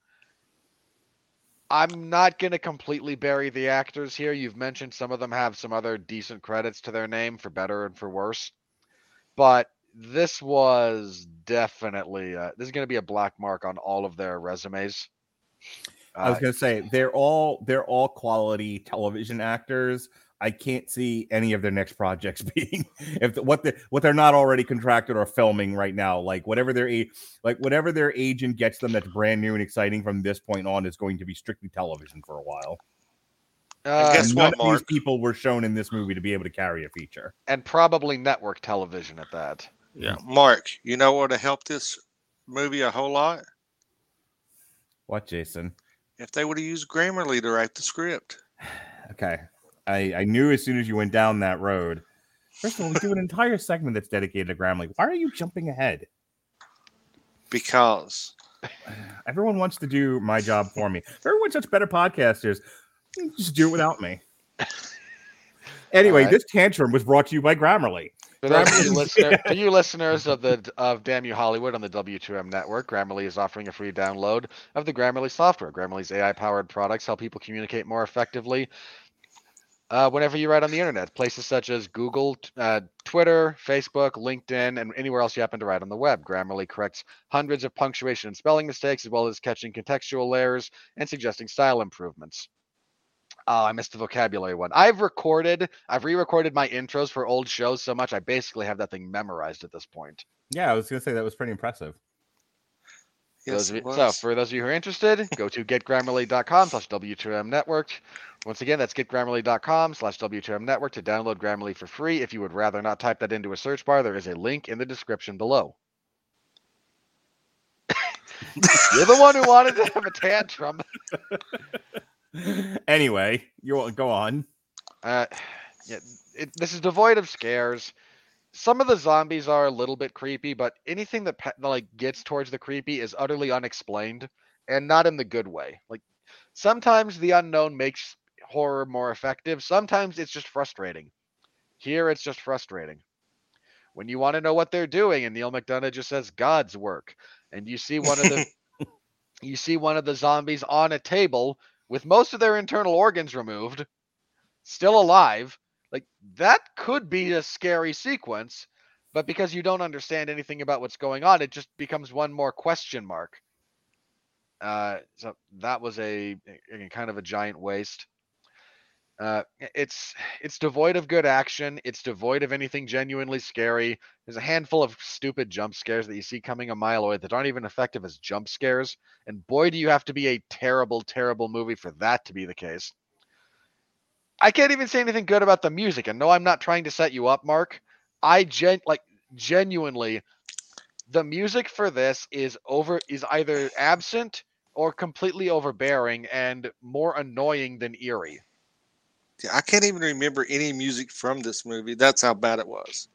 I'm not going to completely bury the actors here. You've mentioned some of them have some other decent credits to their name for better and for worse. But this was definitely uh, this is going to be a black mark on all of their resumes. I was Uh, gonna say they're all they're all quality television actors. I can't see any of their next projects being if the, what the what they're not already contracted or filming right now. Like whatever their like whatever their agent gets them that's brand new and exciting from this point on is going to be strictly television for a while. uh, guess And what, none of these people were shown in this movie to be able to carry a feature. and probably network television at that. Yeah. Mark, you know what would help this movie a whole lot? What, Jason? If they would have used Grammarly to write the script. Okay. I, I knew as soon as you went down that road. First of all, we do an entire segment that's dedicated to Grammarly. Why are you jumping ahead? Because Everyone wants to do my job for me. If everyone's such better podcasters, just do it without me. Anyway, Alright. this tantrum was brought to you by Grammarly. For those of you, listener, for you listeners of the of Damn You Hollywood on the W2M network, Grammarly is offering a free download of the Grammarly software. Grammarly's AI-powered products help people communicate more effectively uh, whenever you write on the internet. Places such as Google, uh, Twitter, Facebook, LinkedIn, and anywhere else you happen to write on the web. Grammarly corrects hundreds of punctuation and spelling mistakes, as well as catching contextual errors and suggesting style improvements. Oh, I missed the vocabulary one. I've recorded, I've re-recorded my intros for old shows so much I basically have that thing memorized at this point. Yeah, I was gonna say that was pretty impressive. For yes, of it you- so for those of you who are interested, go to getgrammarly.com slash W2M network. Once again, that's getgrammarly.com slash W2M network to download Grammarly for free. If you would rather not type that into a search bar, there is a link in the description below. You're the one who wanted to have a tantrum. anyway, you go on. Uh, yeah, it, this is devoid of scares. Some of the zombies are a little bit creepy, but anything that like gets towards the creepy is utterly unexplained, and not in the good way. Like sometimes the unknown makes horror more effective. Sometimes it's just frustrating. Here, it's just frustrating. When you want to know what they're doing, and Neal McDonough just says God's work, and you see one of the you see one of the zombies on a table with most of their internal organs removed, still alive. Like that could be a scary sequence, but because you don't understand anything about what's going on, it just becomes one more question mark. Uh, so that was a, a kind of a giant waste. Uh, it's it's devoid of good action. It's devoid of anything genuinely scary. There's a handful of stupid jump scares that you see coming a mile away that aren't even effective as jump scares. And boy, do you have to be a terrible, terrible movie for that to be the case. I can't even say anything good about the music. And no, I'm not trying to set you up, Mark. I gen like genuinely the music for this is over is either absent or completely overbearing and more annoying than eerie. I can't even remember any music from this movie. That's how bad it was.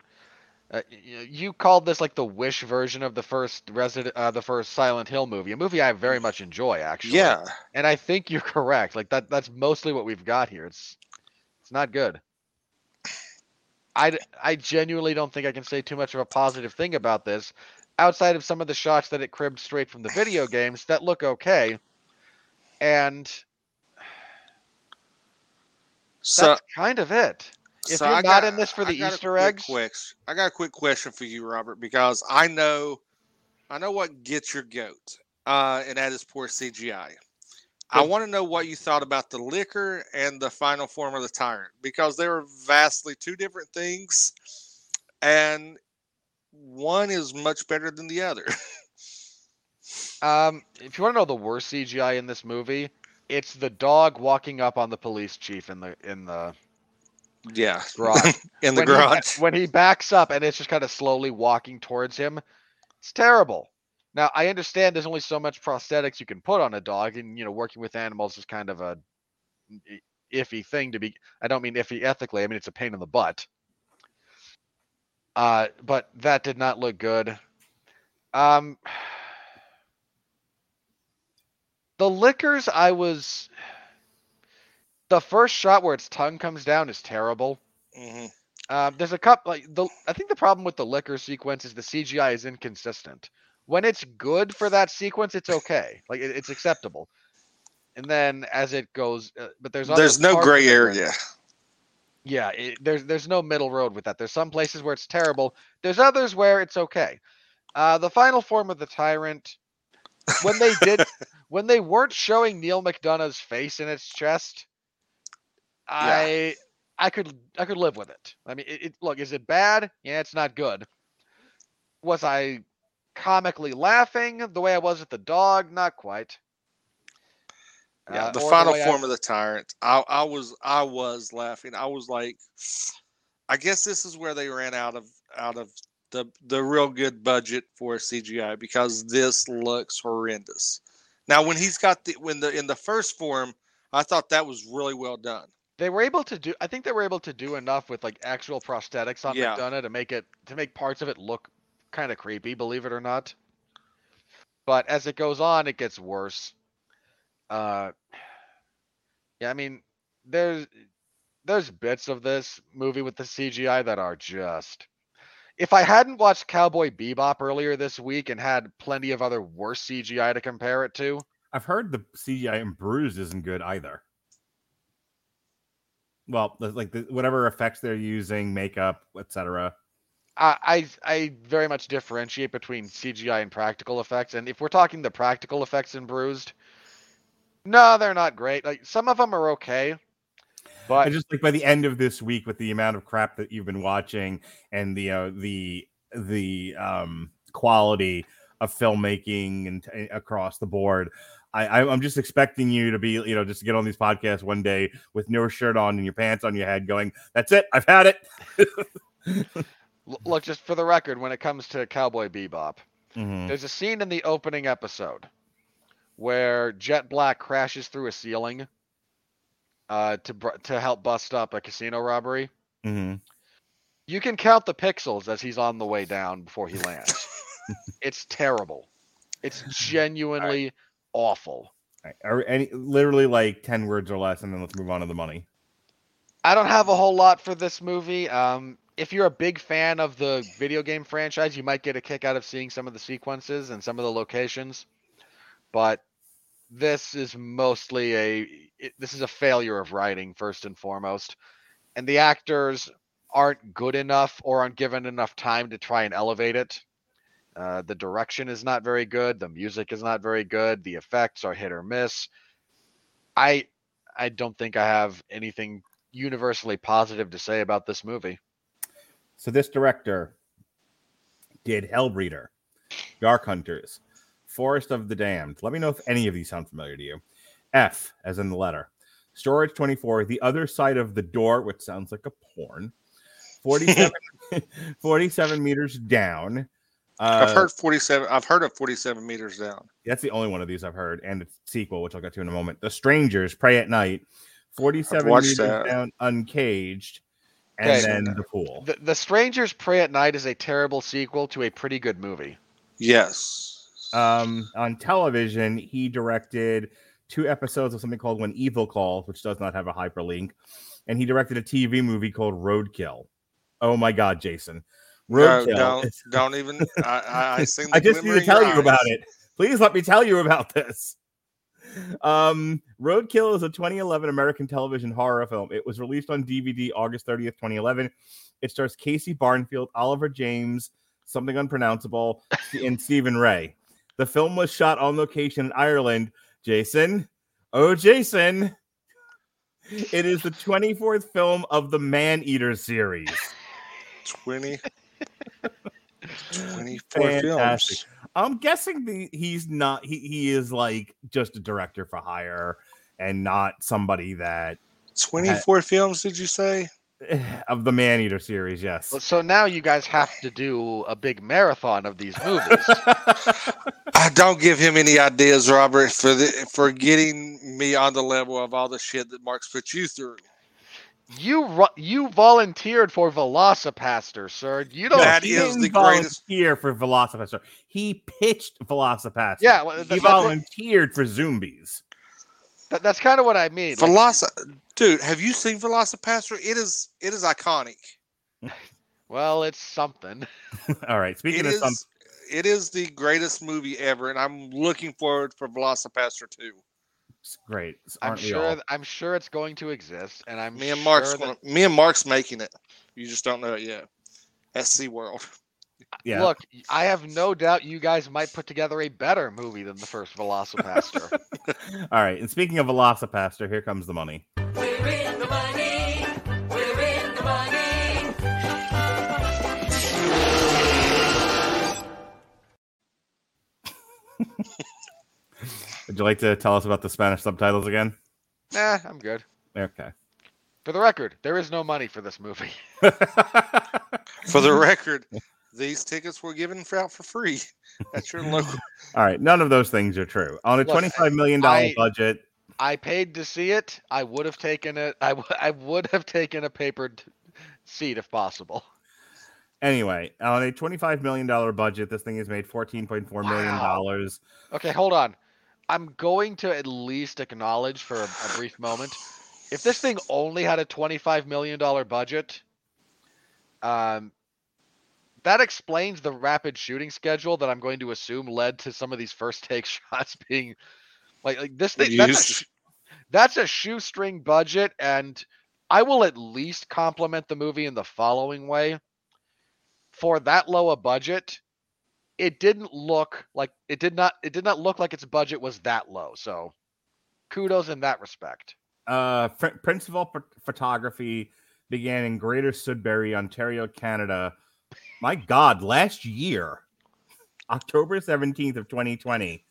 Uh, you called this like the Wish version of the first Resident, uh, the first Silent Hill movie, a movie I very much enjoy, actually. Yeah. and I think you're correct. Like that, that's mostly what we've got here. It's, it's not good. I, I genuinely don't think I can say too much of a positive thing about this, outside of some of the shots that it cribbed straight from the video games that look okay, and So, that's kind of it. If so you're I not got- in this for the Easter quick eggs, ques- I got a quick question for you, Robert, because I know, I know what gets your goat, uh, and that is poor CGI. I want to know what you thought about the Licker and the final form of the tyrant because they were vastly two different things, and one is much better than the other. Um, if you want to know the worst CGI in this movie, it's the dog walking up on the police chief in the in the yeah, garage. in the when He, garage. when he backs up and it's just kind of slowly walking towards him, it's terrible. Now I understand there's only so much prosthetics you can put on a dog, and you know working with animals is kind of a iffy thing to be. I don't mean iffy ethically. I mean it's a pain in the butt. Uh, but that did not look good. Um, the Lickers, I was. The first shot where its tongue comes down is terrible. Mhm. Um, there's a cup like the. I think the problem with the Licker sequence is the CGI is inconsistent. When it's good for that sequence, it's okay, like it, it's acceptable. And then as it goes, uh, but there's There's no gray area. yeah, it, there's there's no middle road with that. There's some places where it's terrible. There's others where it's okay. Uh, the final form of the tyrant, when they did, when they weren't showing Neal McDonough's face in its chest, I I could I could live with it. I mean, it, it look is it bad? Yeah, it's not good. Was I comically laughing the way I was at the dog? Not quite. Yeah, Uh, the final I- form of the tyrant. I, I was I was laughing. I was like, I guess this is where they ran out of out of the the real good budget for CGI because this looks horrendous. Now when he's got the when the in the first form, I thought that was really well done. they were able to do i think they were able to do enough with like actual prosthetics on Yeah. mcdonough to make it to make parts of it look kind of creepy believe it or not but as it goes on it gets worse uh yeah i mean there's there's bits of this movie with the cgi that are just if i hadn't watched cowboy bebop earlier this week and had plenty of other worse cgi to compare it to I've heard the CGI in Bruised isn't good either. Well, like the, whatever effects they're using, makeup, etc. I, I I very much differentiate between CGI and practical effects, and if we're talking the practical effects in Bruised, no, they're not great. Like some of them are okay, I but just like by the end of this week, with the amount of crap that you've been watching and the uh, the the um, quality of filmmaking and t- across the board, I, I I'm just expecting you to be you know just to get on these podcasts one day with no shirt on and your pants on your head, going, "That's it, I've had it." look, just for the record, when it comes to Cowboy Bebop, Mhm. there's a scene in the opening episode where Jet Black crashes through a ceiling uh, to br- to help bust up a casino robbery. Mhm. You can count the pixels as he's on the way down before he lands. it's terrible. It's genuinely awful. Right. Any literally like 10 words or less, and then let's move on to the money. I don't have a whole lot for this movie. Um, if you're a big fan of the video game franchise, you might get a kick out of seeing some of the sequences and some of the locations. But this is mostly a it, this is a failure of writing first and foremost, and the actors aren't good enough or aren't given enough time to try and elevate it. Uh, the direction is not very good. The music is not very good. The effects are hit or miss. I I don't think I have anything universally positive to say about this movie. So this director did Hellbreeder, Dark Hunters, Forest of the Damned. Let me know if any of these sound familiar to you. F, as in the letter. Storage 24, The Other Side of the Door, which sounds like a porn. 47, 47 meters down. Uh, I've heard 47. I've heard of 47 meters down. That's the only one of these I've heard, and the sequel, which I'll get to in a moment. The Strangers, Prey at Night, 47 meters that. down, Uncaged, and Okay. then The Pool. The, the Strangers Prey at Night is a terrible sequel to a pretty good movie. Yes. Um, on television, he directed two episodes of something called When Evil Calls, which does not have a hyperlink, and he directed a TV movie called Roadkill. Oh my God, Jason! no, Roadkill. don't is- don't even. I I, I seen. I just need to in your tell you about it. Please let me tell you about this. Um, Roadkill is a 2011 American television horror film. It was released on DVD August 30th, 2011. It stars Casey Barnfield, Oliver James, something unpronounceable, and Stephen Rea. The film was shot on location in Ireland. Jason, oh Jason, it is the 24th film of the Man Eater series. 20. 24 Fantastic. films. I'm guessing the he's not he he is like just a director for hire and not somebody that 24 films, did you say? of the Man Eater series, yes. Well, So now you guys have to do a big marathon of these movies. I don't give him any ideas, Robert, for the for getting me on the level of all the shit that Mark's put you through. You you volunteered for Velocipastor, sir. You don't. That He is didn't the greatest- here for Velocipastor. He pitched Velocipastor. Yeah, well, he that's what- volunteered for Zombies. That, that's kind of what I mean. Like, dude, have you seen Velocipastor? It is it is iconic. well, it's something. All right. Speaking It of is some, it is the greatest movie ever, and I'm looking forward for Velocipastor 2. Great. I'm Aren't we sure. I'm sure it's going to exist, and I'm Me and sure Mark's that- me and Mark's making it. You just don't know it yet. At SeaWorld. Yeah. Look, I have no doubt you guys might put together a better movie than the first Velocipastor. All right. And speaking of Velocipastor, here comes the money. We're in the money. We're in the money. Would you like to tell us about the Spanish subtitles again? nah, I'm good. Okay. For the record, there is no money for this movie. For the record, these tickets were given for, out for free at your local. All right. None of those things are true. On a Look, $25 million I- budget, I paid to see it. I would have taken it. I, w- I would have taken a papered seat if possible. Anyway, on a $25 million budget, this thing has made $14.4 million Wow. dollars. Okay, hold on. I'm going to at least acknowledge for a, a brief moment. If this thing only had a $25 million budget, um, that explains the rapid shooting schedule that I'm going to assume led to some of these first take shots being like, like this thing. That's a, that's a shoestring budget, and I will at least compliment the movie in the following way. For that low a budget, it didn't look like it did not it did not look like its budget was that low. So kudos in that respect. Uh, pr- principal ph- photography began in Greater Sudbury, Ontario, Canada. My God, last year, October 17th of 2020,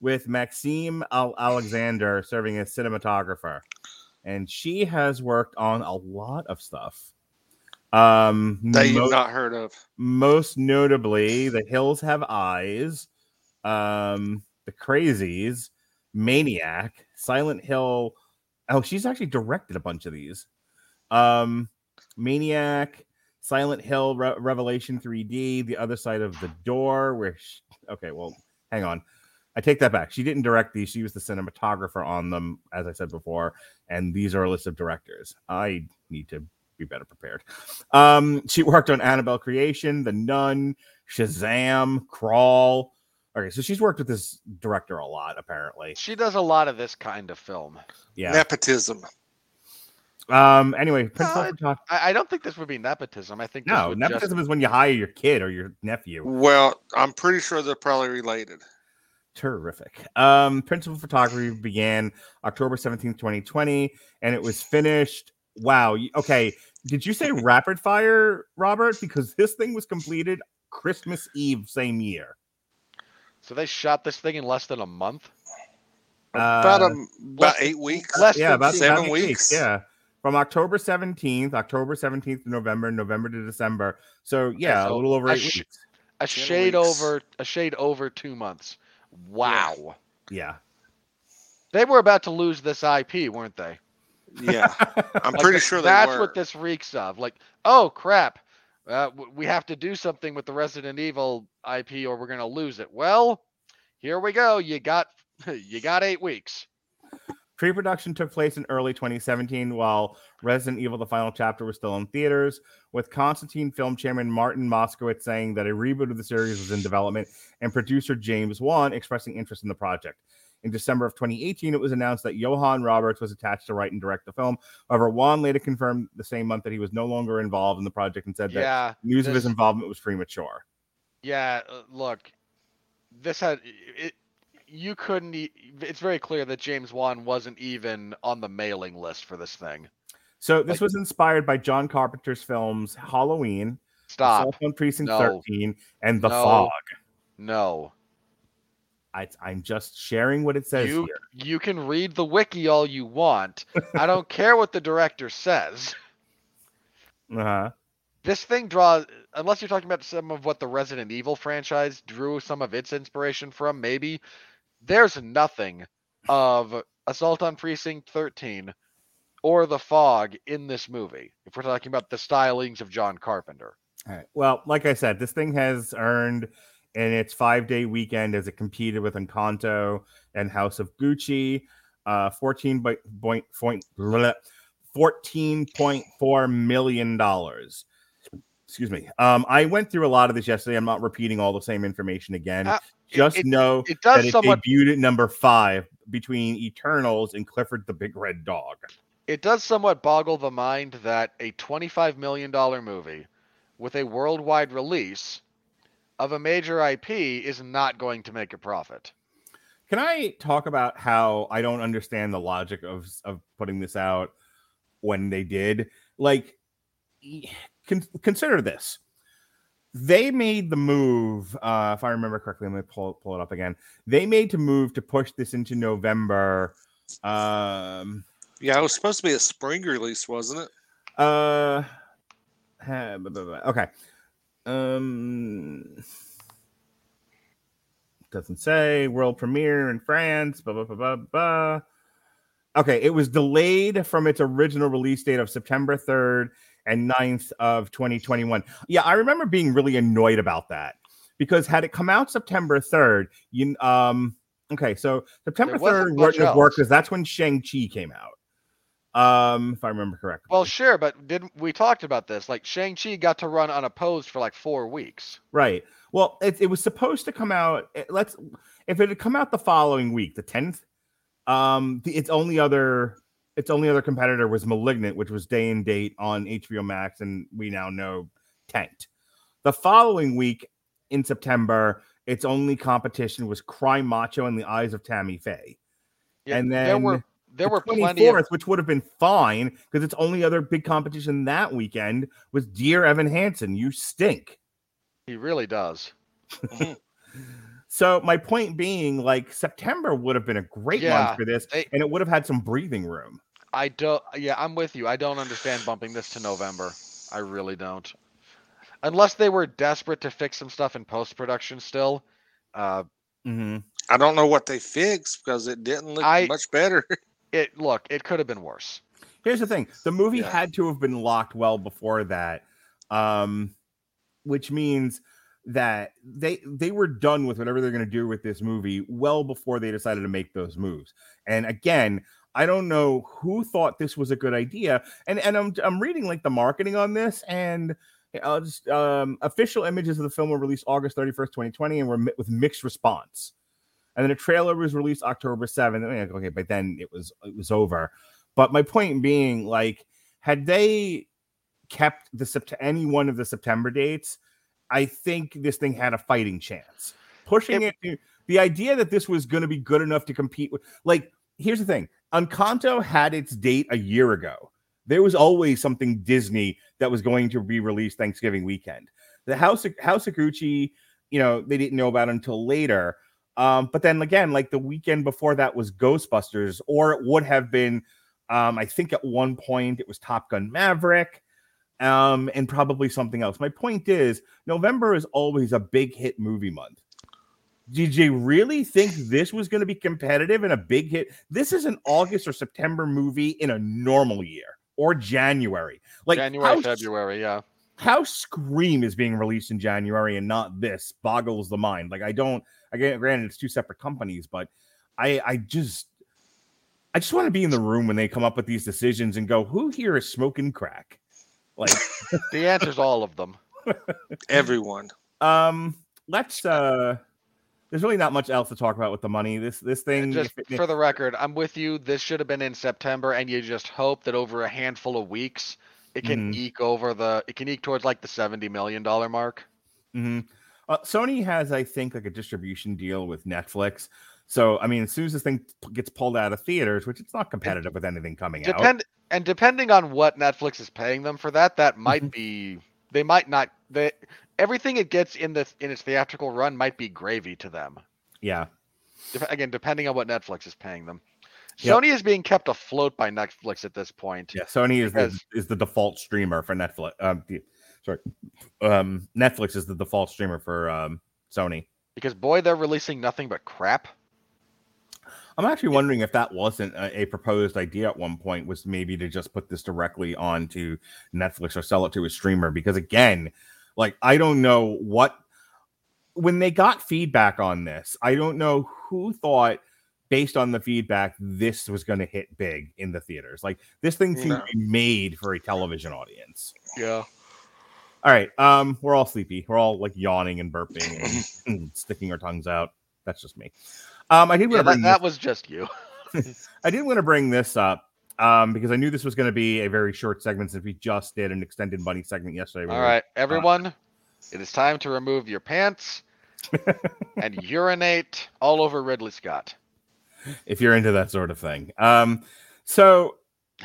with Maxime Al- Alexandre serving as cinematographer. And she has worked on a lot of stuff. Um, That you've mo- not heard of. most notably the hills have eyes um the crazies maniac silent hill. Oh she's actually directed a bunch of these. Um maniac silent hill Re- revelation 3d the other side of the door where okay well hang on. I take that back. She didn't direct these. She was the cinematographer on them as i said before and these are a list of directors. I need to be better prepared um, she worked on Annabelle Creation, The Nun, Shazam, Crawl. Okay, so she's worked with this director a lot, apparently. She does a lot of this kind of film. Yeah. Nepotism. Um. Anyway, principal it- photog- I, I don't think this would be nepotism. I think no, nepotism just, is when you hire your kid or your nephew. Well, I'm pretty sure they're probably related. Terrific. Um, principal photography began October 17th, 2020, and it was finished. Wow. Okay. Did you say rapid fire, Robert? Because this thing was completed Christmas Eve same year. so they shot this thing in less than a month. about Uh, a, about eight weeks. less yeah, than about two seven eight weeks. Yeah, from October seventeenth, October seventeenth to November, November to December. So yeah, so a little over a eight sh- weeks. A shade weeks. over a shade over two months. Wow. Yeah, They were about to lose this IP, weren't they? Yeah, I'm Like, pretty th- sure they that's were. what this reeks of. Like, oh crap, uh, we have to do something with the Resident Evil IP, or we're gonna lose it. Well, here we go. You got you got eight weeks. Pre-production took place in early 2017, while Resident Evil: The Final Chapter was still in theaters. With Constantin film chairman Martin Moszkowicz saying that a reboot of the series was in development, and producer James Wan expressing interest in the project. In December of 2018, it was announced that Johannes Roberts was attached to write and direct the film. However, Wan later confirmed the same month that he was no longer involved in the project and said that Yeah, news of his involvement was premature. yeah. uh, Look, this had it. You couldn't. It's very clear that James Wan wasn't even on the mailing list for this thing. So this Like- was inspired by John Carpenter's films Halloween, Stop. On Precinct No. 13, and The No. Fog. No. I, I'm just sharing what it says You here. you can read the wiki all you want. I don't care what the director says. Uh-huh. This thing draws unless you're talking about some of what the Resident Evil franchise drew some of its inspiration from, maybe. There's nothing of Assault on Precinct 13 or The Fog in this movie. If we're talking about the stylings of John Carpenter. All right. Well, like I said, this thing has earned in its five day weekend as it competed with Encanto and House of Gucci, uh, 14 by, point, point, bleh, $14.4 million. Excuse me. Um, I went through a lot of this yesterday. I'm not repeating all the same information again. Uh, Just it- know It that does it somewhat debuted at number five between Eternals and Clifford the Big Red Dog. it does somewhat boggle the mind that a $25 million movie with a worldwide release of a major IP is not going to make a profit. Can I talk about how I don't understand the logic of of putting this out when they did? Like, con- consider this: they made the move. Uh, if I remember correctly, let me pull pull it up again. They made to move to push this into November. Um, Yeah, it was supposed to be a spring release, wasn't it? uh, okay. Um, doesn't say world premiere in France. Blah blah blah blah blah. Okay, it was delayed from its original release date of September 3rd and 9th of 2021. Yeah, I remember being really annoyed about that because had it come out September 3rd, you um okay, so September There wasn't 3rd much wouldn't have worked else. because that's when Shang-Chi came out. Um, if I remember correctly. Well, sure, but didn't we talked about this? Like Shang-Chi got to run unopposed for like four weeks. Right. Well, it, it was supposed to come out. eh, Let's if it had come out the following week, the tenth. Um, the, its only other its only other competitor was *Malignant*, which was day and date on HBO Max, and we now know tanked. The following week in September, its only competition was *Cry Macho* in the Eyes of Tammy Faye. And there then were there the were plenty of which would have been fine because its only other big competition that weekend was *Dear Evan Hansen*. You stink. he really does. So my point being, like September would have been a great Yeah, month for this, they- and it would have had some breathing room. I don't. Yeah, I'm with you. I don't understand bumping this to November. I really don't. Unless they were desperate to fix some stuff in post production still. Uh, Mm-hmm. I don't know what they fixed because it didn't look I- much better. it look, it could have been worse. Here's the thing: the movie Yeah. had to have been locked well before that, um, which means that they they were done with whatever they're going to do with this movie well before they decided to make those moves. And again, I don't know who thought this was a good idea. And and I'm I'm reading like the marketing on this, and I'll just um, official images of the film were released August 31st, 2020, and were met with mixed response. And then a trailer was released October 7th. I mean, Okay, but then it was it was over. But my point being, like, had they kept the sept- any one of the September dates, I think this thing had a fighting chance. Pushing it, to, the idea that this was going to be good enough to compete with, like, here's the thing: Encanto had its date a year ago. There was always something Disney that was going to be released Thanksgiving weekend. The House of, House of Gucci, you know, they didn't know about until later. Um, but then again, like the weekend before that was Ghostbusters, or it would have been, um, I think at one point it was Top Gun Maverick, um, and probably something else. My point is, November is always a big hit movie month. Did you really think this was going to be competitive and a big hit? This is an August or September movie in a normal year or January. Like January, how February, yeah. how Scream is being released in January and not this boggles the mind. Like I don't again granted it's two separate companies, but I I just I just want to be in the room when they come up with these decisions and go, who here is smoking crack? Like The answer's all of them. Everyone. um let's uh there's really not much else to talk about with the money. This this thing Just it- for the record, I'm with you. This should have been in September, and you just hope that over a handful of weeks, it can Mhm. eke over the. It can eke towards like the seventy million dollar mark. Mhm. Uh, Sony has, I think, like a distribution deal with Netflix. So, I mean, as soon as this thing gets pulled out of theaters, which it's not competitive with anything coming out, Depend and depending on what Netflix is paying them for that, that might Mhm. be they might not. They everything it gets in the in its theatrical run might be gravy to them. Yeah. Dep- again, depending on what Netflix is paying them. Yep. Sony is being kept afloat by Netflix at this point. Yeah. Sony is the, is the default streamer for Netflix. Um, the- sorry. Um, Netflix is the default streamer for um, Sony. Because boy, they're releasing nothing but crap. I'm actually wondering if that wasn't a, a proposed idea at one point was maybe to just put this directly onto Netflix or sell it to a streamer because again, like I don't know what when they got feedback on this, I don't know who thought based on the feedback this was going to hit big in the theaters. Like this thing seemed No. to be made for a television audience. Yeah. All right, um, we're all sleepy. We're all like yawning and burping and sticking our tongues out. That's just me. Um, I did want Yeah, to bring that, that was just you. I did want to bring this up um, because I knew this was going to be a very short segment since we just did an extended money segment yesterday. All right, everyone, it is time to remove your pants and urinate all over Ridley Scott. If you're into that sort of thing. Um, so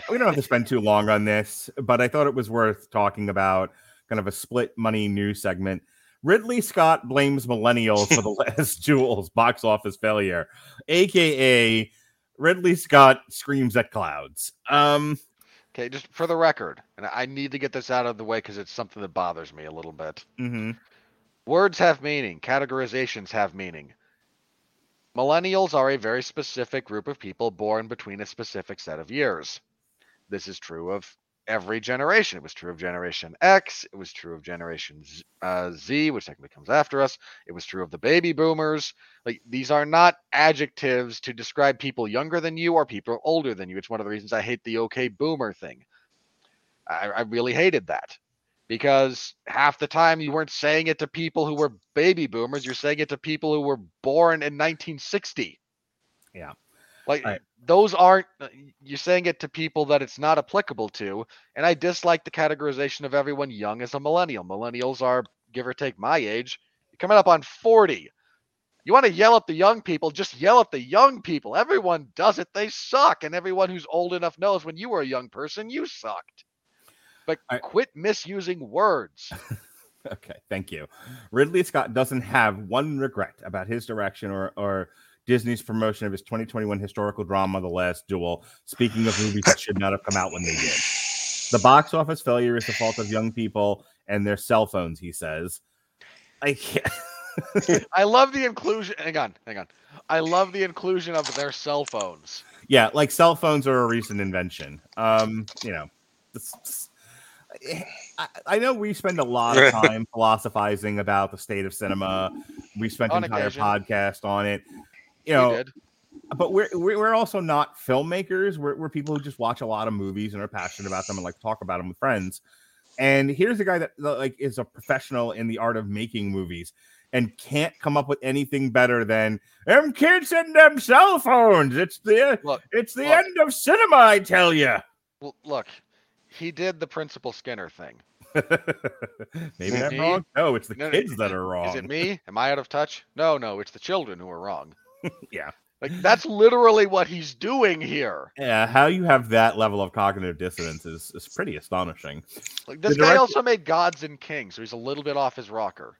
we don't have to spend too long on this, but I thought it was worth talking about kind of a split money news segment. Ridley Scott blames millennials for the Last Duel's box office failure, aka Ridley Scott screams at clouds. Um, Okay, just for the record, and I need to get this out of the way because it's something that bothers me a little bit. Mm-hmm. Words have meaning, categorizations have meaning. Millennials are a very specific group of people born between a specific set of years. This is true of every generation. It was true of Generation X. It was true of Generation Z, uh, Z, which technically comes after us. It was true of the baby boomers. Like these are not adjectives to describe people younger than you or people older than you. It's one of the reasons I hate the okay boomer thing. I, I really hated that because half the time you weren't saying it to people who were baby boomers. You're saying it to people who were born in 1960. Yeah. Like Right. those aren't uh, you're saying it to people that it's not applicable to. And I dislike the categorization of everyone young as a millennial. Millennials are give or take my age. You're coming up on 40. You want to yell at the young people, just yell at the young people. Everyone does it. They suck. And everyone who's old enough knows when you were a young person, you sucked. But I- quit misusing words. Okay, thank you. Ridley Scott doesn't have one regret about his direction or or Disney's promotion of his 2021 historical drama, The Last Duel. Speaking of movies that should not have come out when they did, the box office failure is the fault of young people and their cell phones. He says. I can't. I love the inclusion. Hang on, hang on. I love the inclusion of their cell phones. yeah, like cell phones are a recent invention. Um, you know, this- I, I know we spend a lot of time philosophizing about the state of cinema. We spent On an entire occasion. podcast on it. You know, did. but we're we're also not filmmakers. We're we're people who just watch a lot of movies and are passionate about them and like to talk about them with friends. And here's a guy that like is a professional in the art of making movies and can't come up with anything better than them kids and them cell phones. It's the Look, it's the look. end of cinema, I tell you. Well, look, he did the Principal Skinner thing. Maybe I'm wrong. No, it's the No, no, kids is that it- are wrong. Is it me? Am I out of touch? No, no, it's the children who are wrong. Yeah. Like that's literally what he's doing here. Yeah, how you have that level of cognitive dissonance is, is pretty astonishing. Like this The guy director- also made Gods and Kings, so he's a little bit off his rocker.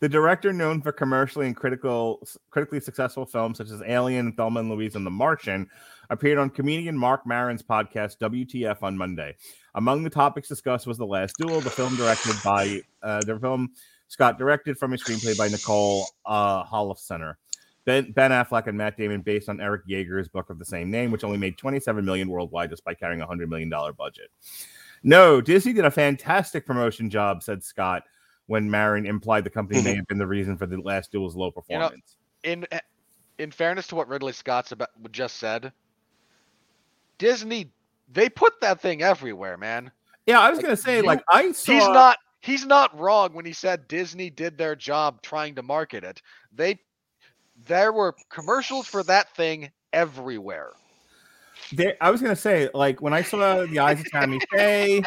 The director, known for commercially and critical, critically successful films such as Alien, Thelma and Louise, and The Martian, appeared on comedian Marc Maron's podcast WTF on Monday. Among the topics discussed was The Last Duel, the film directed by uh, the film Scott directed from a screenplay by Nicole uh, Holofcener. Ben, ben Affleck and Matt Damon, based on Eric Jager's book of the same name, which only made 27 million worldwide despite carrying a hundred million dollar budget. No, Disney did a fantastic promotion job, said Scott when Maron implied the company may have been the reason for the last duel's low You know, performance. In in fairness to what Ridley Scott's about just said, Disney they put that thing everywhere, man. yeah, I was like, gonna say, you- like, I saw. He's not he's not wrong when he said Disney did their job trying to market it. They there were commercials for that thing everywhere. there- I was gonna say, like, when I saw the eyes of Tammy Faye.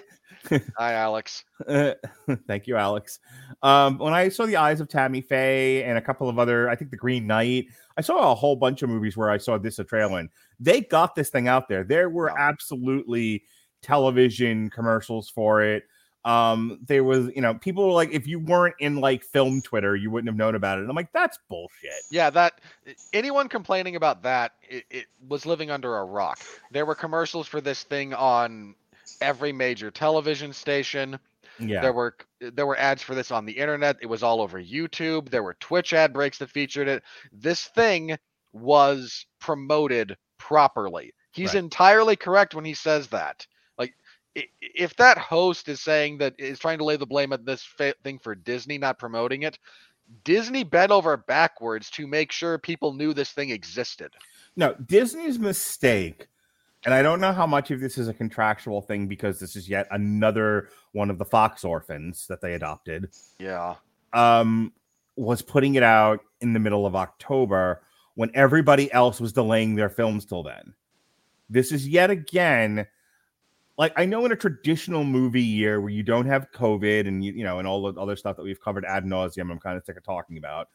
Hi, Alex. Uh, thank you, Alex. Um, when I saw the eyes of Tammy Faye and a couple of other, I think the Green Knight, I saw a whole bunch of movies where I saw this a trailer in. They got this thing out there. There were absolutely television commercials for it. Um, there was, you know, people were like, if you weren't in like film Twitter, you wouldn't have known about it. And I'm like, that's bullshit. Yeah, that anyone complaining about that it, it was living under a rock. There were commercials for this thing on every major television station. Yeah. There were there were ads for this on the internet. It was all over YouTube. There were Twitch ad breaks that featured it. This thing was promoted properly. He's Right. entirely correct when he says that. If that host is saying that is trying to lay the blame at this fa- thing for Disney not promoting it, Disney bent over backwards to make sure people knew this thing existed. No, Disney's mistake, and I don't know how much of this is a contractual thing because this is yet another one of the Fox orphans that they adopted. Yeah. Um, was putting it out in the middle of October when everybody else was delaying their films till then. This is yet again like I know in a traditional movie year where you don't have COVID and you, you know and all the other stuff that we've covered ad nauseum, I'm kind of sick of talking about.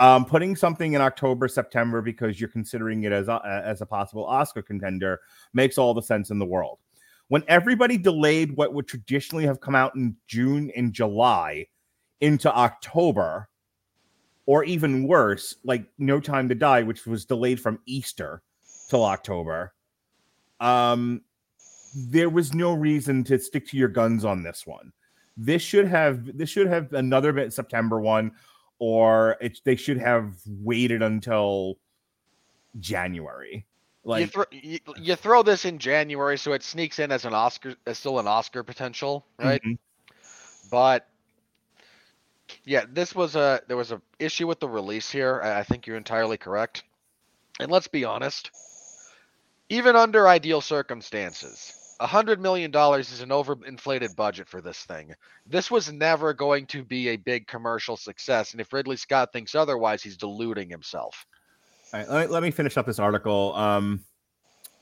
Um, putting something in October, September because you're considering it as a, as a possible Oscar contender makes all the sense in the world. When everybody delayed what would traditionally have come out in June and July into October, or even worse, like No Time to Die, which was delayed from Easter till October. Um, there was no reason to stick to your guns on this one. This should have this should have another bit September one, or it, they should have waited until January. you, Like you, you throw this in January so it sneaks in as an Oscar as still an Oscar potential, right? mhm. But yeah, this was a there was a issue with the release here. I, I think you're entirely correct. And let's be honest, even under ideal circumstances, hundred million dollars is an overinflated budget for this thing. This was never going to be a big commercial success, and if Ridley Scott thinks otherwise, he's deluding himself. All right, let, me, let me finish up this article. Um,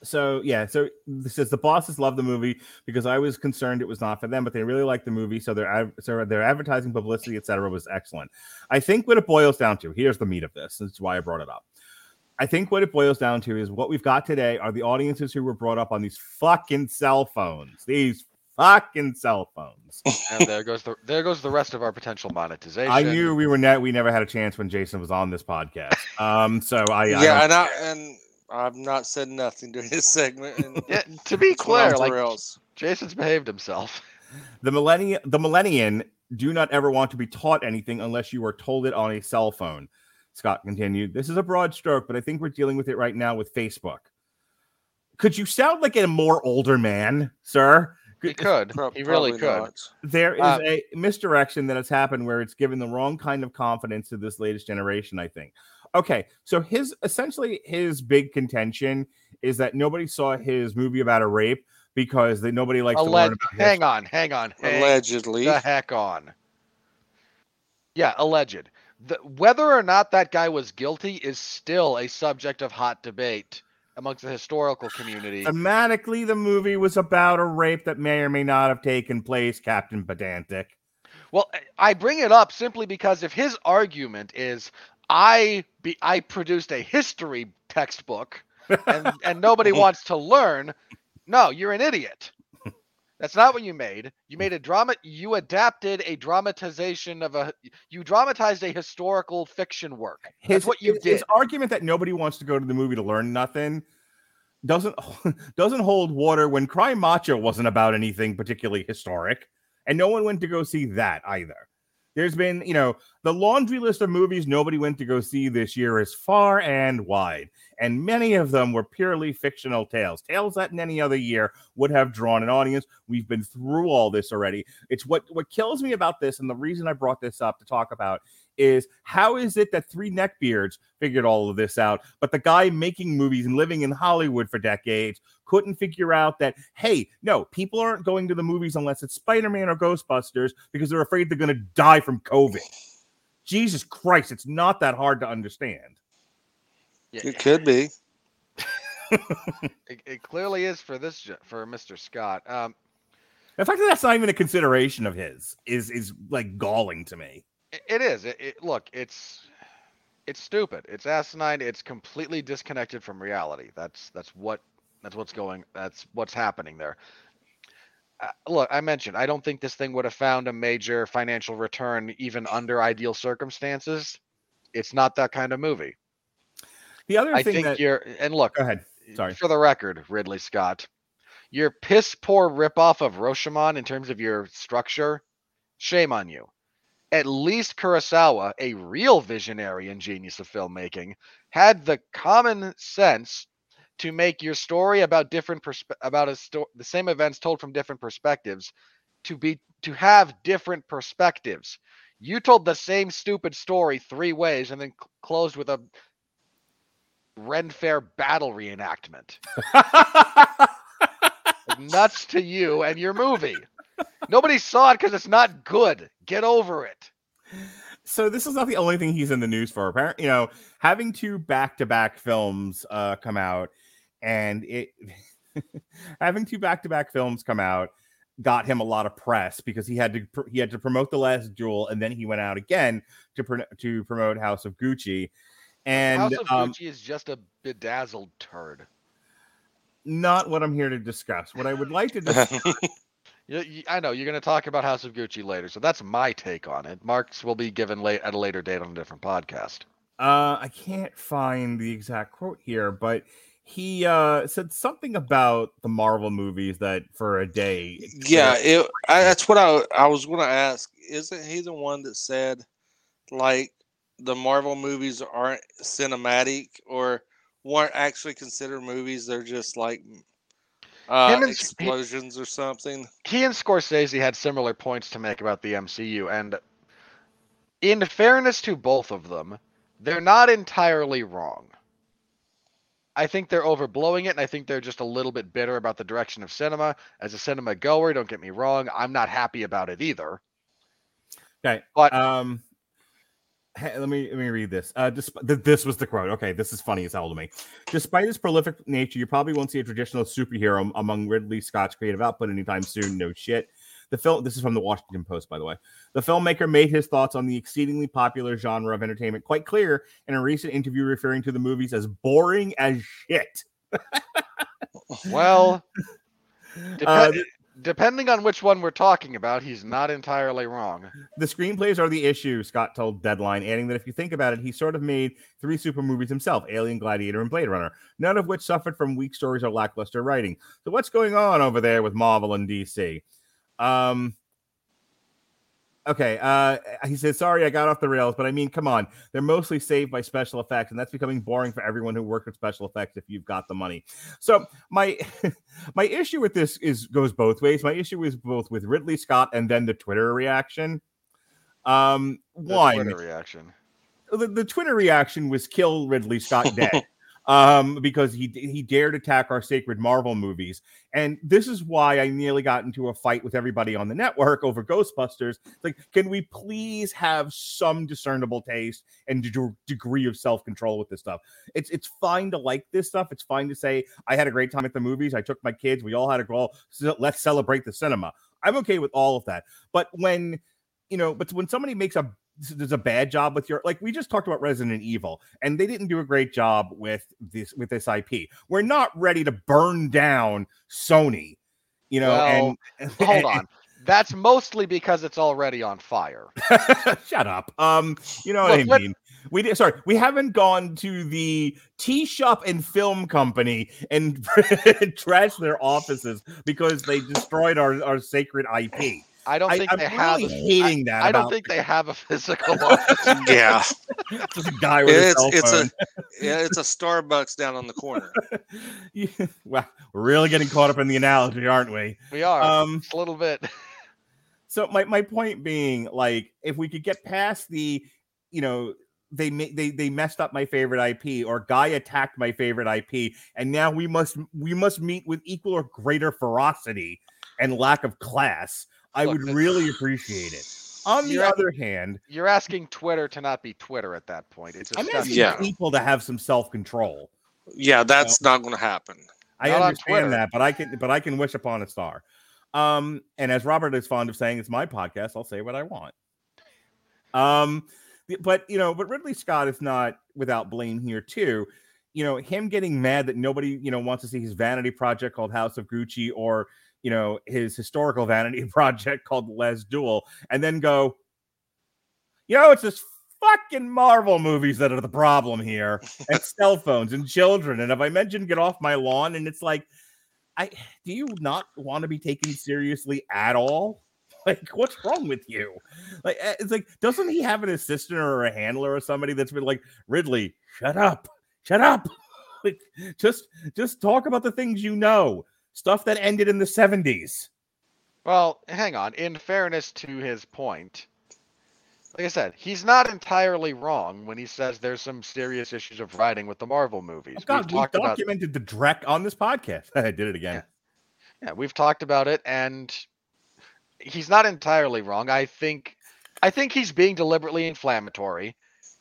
so yeah, so this says the bosses love the movie because I was concerned it was not for them, but they really liked the movie, so their so their advertising, publicity, etc., was excellent. I think what it boils down to here's the meat of this. That's why I brought it up. I think what it boils down to is what we've got today are the audiences who were brought up on these fucking cell phones. These fucking cell phones. And there goes the there goes the rest of our potential monetization. I knew we were net we never had a chance when Jason was on this podcast. Um, so I, I yeah, don't- and I and I've not said nothing during this segment. And Yeah, to be clear, off like the rails. Jason's behaved himself. the millennium the millennium do not ever want to be taught anything unless you are told it on a cell phone scott continued this is a broad stroke but i think we're dealing with it right now with facebook could you sound like a more older man sir He could. Pro- he really could. not. there is Uh, a misdirection that has happened where it's given the wrong kind of confidence to this latest generation i think okay so his essentially his big contention is that nobody saw his movie about a rape because they, nobody likes to learn Alleg- about hang on, hang on, hang Allegedly. the heck on. Yeah, alleged. The, whether or not that guy was guilty is still a subject of hot debate amongst the historical community. Thematically, the movie was about a rape that may or may not have taken place, Captain Pedantic. Well, I- I bring it up simply because if his argument is I be I produced a history textbook and and nobody wants to learn, no, you're an idiot. That's not what you made. You mm. made a drama. You adapted a dramatization of a. You dramatized a historical fiction work. That's what you his, did. His argument that nobody wants to go to the movie to learn nothing doesn't doesn't hold water when Cry Macho wasn't about anything particularly historic, and no one went to go see that either. There's been, you know, the laundry list of movies nobody went to go see this year is far and wide, and many of them were purely fictional tales, tales that in any other year would have drawn an audience. We've been through all this already. It's what what kills me about this, and the reason I brought this up to talk about is how is it that three neckbeards figured all of this out, but the guy making movies and living in Hollywood for decades couldn't figure out that hey, no, people aren't going to the movies unless it's Spider-Man or Ghostbusters because they're afraid they're going to die from COVID. Jesus Christ, it's not that hard to understand. Yeah, It could be. it, it clearly is for this for Mr. Scott. Um, The fact that that's not even a consideration of his is is like galling to me. It- is. It, it, look, it's it's stupid. It's asinine. It's completely disconnected from reality. That's that's what that's what's going. That's what's happening there. uh, look, I mentioned I don't think this thing would have found a major financial return even under ideal circumstances. It's not that kind of movie. The other I thing think that you're and look, go ahead. Sorry. for the record, Ridley Scott, your piss poor ripoff of Rashomon in terms of your structure, shame on you. At least Kurosawa, a real visionary and genius of filmmaking, had the common sense to make your story about different perspe- about a sto- the same events told from different perspectives to be to have different perspectives. You told the same stupid story three ways and then cl- closed with a Ren Fair battle reenactment. Nuts to you and your movie. Nobody saw it because it's not good. Get over it. so this is not the only thing he's in the news for. Apparently, you know, having two back-to-back films uh, come out, and it having two back-to-back films come out got him a lot of press because he had to pr- he had to promote the last duel, and then he went out again to pr- to promote House of Gucci, and House of um, Gucci is just a bedazzled turd. not what I'm here to discuss. What I would like to discuss. You, you- I know you're going to talk about House of Gucci later, so that's my take on it. Mark's will be given late at a later date on a different podcast. Uh, I can't find the exact quote here, but he uh said something about the Marvel movies that for a day. yeah, it, I, that's what I I was going to ask. Isn't he the one that said like the Marvel movies aren't cinematic or weren't actually considered movies? They're just like uh, Him and- explosions or something. he and Scorsese had similar points to make about the MCU, and in fairness to both of them, they're not entirely wrong. I think they're overblowing it, and I think they're just a little bit bitter about the direction of cinema. As a cinema goer, don't get me wrong, I'm not happy about it either. Okay, But- um, hey, let me let me read this. Uh, despite th- this was the quote. Okay, this is funny as hell to me. Despite its prolific nature, you probably won't see a traditional superhero among Ridley Scott's creative output anytime soon. No shit. The film. This is from the Washington Post, by the way. The filmmaker made his thoughts on the exceedingly popular genre of entertainment quite clear in a recent interview, referring to the movies as boring as shit. Well, Uh, depending on which one we're talking about, he's not entirely wrong. The screenplays are the issue, Scott told Deadline, adding that if you think about it, he sort of made three super movies himself Alien, Gladiator, and Blade Runner, none of which suffered from weak stories or lackluster writing. So, what's going on over there with Marvel and DC? Um, okay, uh, he said, Sorry, I got off the rails, but I mean, come on. They're mostly saved by special effects, and that's becoming boring for everyone who works with special effects if you've got the money. So, my. my issue with this is goes both ways. My issue is both with Ridley Scott and then the Twitter reaction. Um, The one, Twitter reaction. the, the Twitter reaction was kill Ridley Scott dead. um, because he he dared attack our sacred Marvel movies, and this is why I nearly got into a fight with everybody on the network over Ghostbusters. Like, can we please have some discernible taste and de- degree of self control with this stuff? It's it's fine to like this stuff. It's fine to say I had a great time at the movies. I took my kids. We all had a goal. So let's celebrate the cinema. I'm okay with all of that. But when you know, but when somebody makes a does a bad job with your like we just talked about Resident Evil and they didn't do a great job with this with this IP. We're not ready to burn down Sony, you know, and Hold on. That's mostly because it's already on fire. Shut up. Um, you know what Look, I let- mean. We did sorry, we haven't gone to the tea shop and film company and trashed their offices because they destroyed our, our sacred IP. I don't I, think am they have. really hating that. I don't about think they have a physical office. Yeah, just a guy with a it's cell it's phone. a yeah, it's a Starbucks down on the corner. Yeah, well, we're really getting caught up in the analogy, aren't we? We are Um, a little bit. so my, my point being, like, if we could get past the, you know, they ma- they they messed up my favorite IP, or guy attacked my favorite IP, and now we must we must meet with equal or greater ferocity and lack of class. I Look, would really appreciate it. On the You're other hand, You're asking Twitter to not be Twitter at that point. It's a I'm step asking Yeah. people to have some self control. Yeah, that's not going to happen. I Not understand that, but I can but I can wish upon a star. Um, and as Robert is fond of saying, it's my podcast. I'll say what I want. Um, but you know, but Ridley Scott is not without blame here too. You know, him getting mad that nobody you know wants to see his vanity project called House of Gucci, or you know, his historical vanity project called Les Duel, and then go, you know, it's this fucking Marvel movies that are the problem here, and cell phones and children. And if I mentioned get off my lawn, and it's like, I do you not want to be taken seriously at all? Like, what's wrong with you? Like, eh, it's like, doesn't he have an assistant or a handler or somebody that's been like, Ridley, shut up, shut up. like, just just talk about the things you know, stuff that ended in the 70s. Well, hang on. In fairness to his point, like I said, he's not entirely wrong when he says there's some serious issues of writing with the Marvel movies. Oh, God, we've we talked about documented the Drek on this podcast. I did it again. yeah, we've talked about it, and he's not entirely wrong. I think, I think he's being deliberately inflammatory,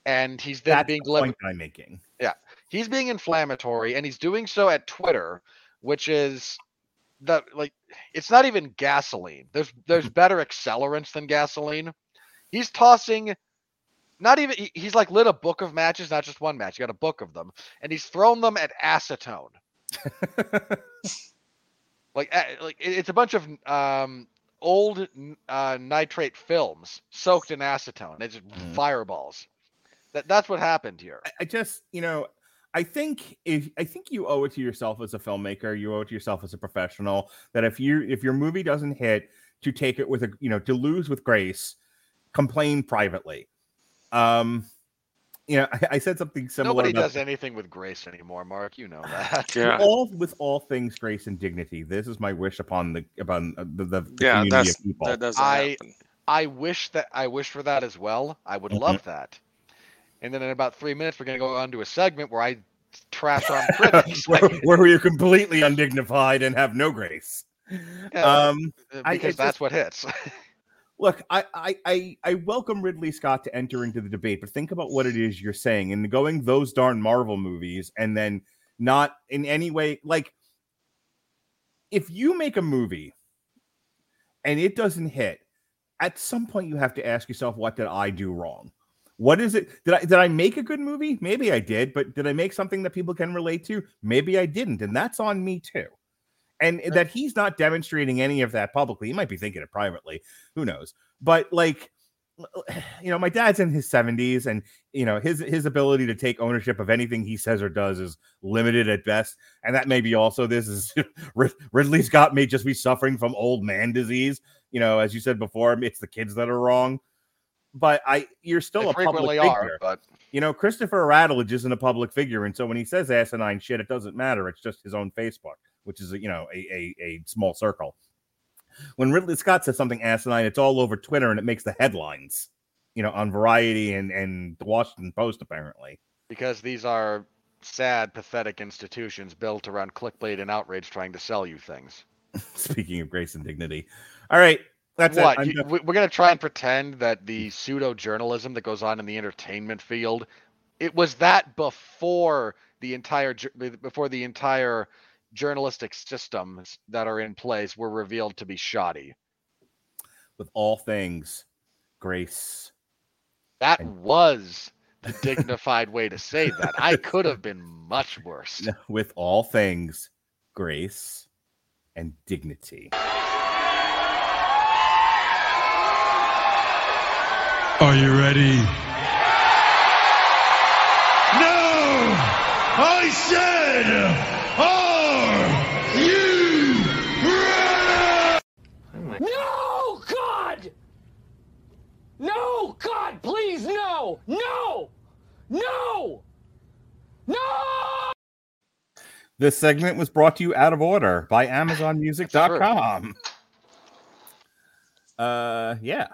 and he's then That's being the deliberately I'm making. Yeah, he's being inflammatory and he's doing so at Twitter, which is the like it's not even gasoline. There's there's better accelerants than gasoline. He's tossing not even he- he's like lit a book of matches, not just one match. He got a book of them, and he's thrown them at acetone. Like like it's a bunch of um old uh, nitrate films soaked in acetone. It's just Mm. fireballs. That that's what happened here. I- I just, you know, I think if I think you owe it to yourself as a filmmaker, you owe it to yourself as a professional that if you if your movie doesn't hit, to take it with a you know to lose with grace, complain privately. Um, you know, I, I said something similar. Nobody about- does anything with grace anymore, Mark. You know that. Yeah. all with all things grace and dignity. This is my wish upon the upon uh, the, the, the Yeah, community of people. that doesn't I- happen. I wish that I wish for that as well. I would Mhm. love that. And then in about three minutes, we're gonna go on to a segment where I trash on critics where, like, where you're completely undignified and have no grace. uh, Um, uh, I- because that's just- what hits. look, I, I I I welcome Ridley Scott to enter into the debate, but think about what it is you're saying and going those darn Marvel movies and then not in any way like if you make a movie and it doesn't hit, at some point you have to ask yourself, what did I do wrong? What is it? Did I did I make a good movie? Maybe I did, but did I make something that people can relate to? Maybe I didn't, and that's on me too. And that he's not demonstrating any of that publicly. He might be thinking it privately. Who knows? But like, you know, my dad's in his 70s, and you know, his his ability to take ownership of anything he says or does is limited at best. And that may be also this is Rid- Ridley Scott may just be suffering from old man disease. You know, as you said before, it's the kids that are wrong. But I, you're still They a public figure. are, but You know, Christopher Rattledge isn't a public figure, and so when he says asinine shit, it doesn't matter. It's just his own Facebook, which is you know a a, a small circle. When Ridley Scott says something asinine, it's all over Twitter and it makes the headlines. You know, on Variety and and the Washington Post apparently. because these are sad, pathetic institutions built around clickbait and outrage trying to sell you things. Speaking of grace and dignity, all right, that's what? it. I'm you- we- we're gonna try and pretend that the pseudo journalism that goes on in the entertainment field, it was that before the entire before the entire journalistic systems that are in place were revealed to be shoddy. With all things, grace. That And- was the dignified way to say that. I could have been much worse. With all things, grace and dignity. Are you ready? No! I said, are you ready? No, God! No, God, please, no! No! No! No! This segment was brought to you out of order by AmazonMusic.com. Uh, yeah.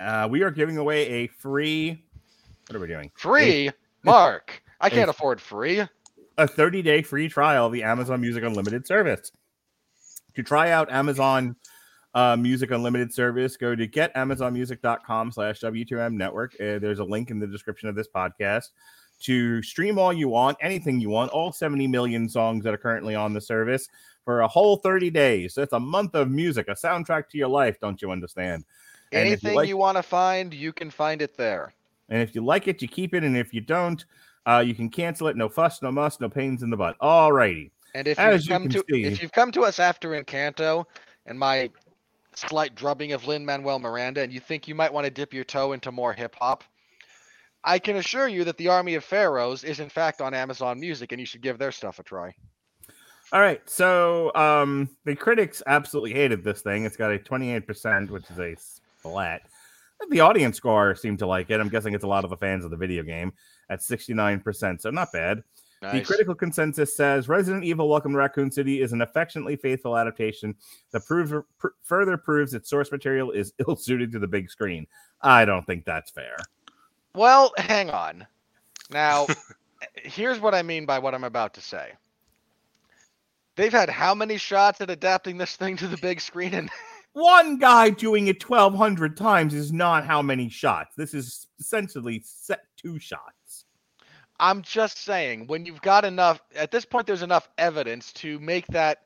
Uh, we are giving away a free. What are we doing? Free, Mark. I can't afford free. A 30 day free trial of the Amazon Music Unlimited service. To try out Amazon uh, Music Unlimited service, go to getamazonmusic.com slash W2M network. Uh, there's a link in the description of this podcast to stream all you want, anything you want, all 70 million songs that are currently on the service for a whole 30 days. That's a month of music, a soundtrack to your life. Don't you understand? And if you Anything like- you want to find, you can find it there. And if you like it, you keep it. And if you don't, uh, you can cancel it. No fuss, no muss, no pains in the butt. All righty. And if As you've come can to see- if you've come to us after Encanto and my slight drubbing of Lin Manuel Miranda, and you think you might want to dip your toe into more hip hop, I can assure you that the Army of Pharaohs is in fact on Amazon Music, and you should give their stuff a try. All right, so um, the critics absolutely hated this thing. It's got a 28%, which is a splat. The audience score seemed to like it. I'm guessing it's a lot of the fans of the video game at 69%, so not bad. The critical consensus says Resident Evil Welcome to Raccoon City is an affectionately faithful adaptation that proves pr- further proves its source material is ill suited to the big screen. I don't think that's fair. Well, hang on. Now, here's what I mean by what I'm about to say. They've had how many shots at adapting this thing to the big screen? And One guy doing it 1,200 times is not how many shots. This is essentially set two shots. I'm just saying, when you've got enough, at this point, there's enough evidence to make that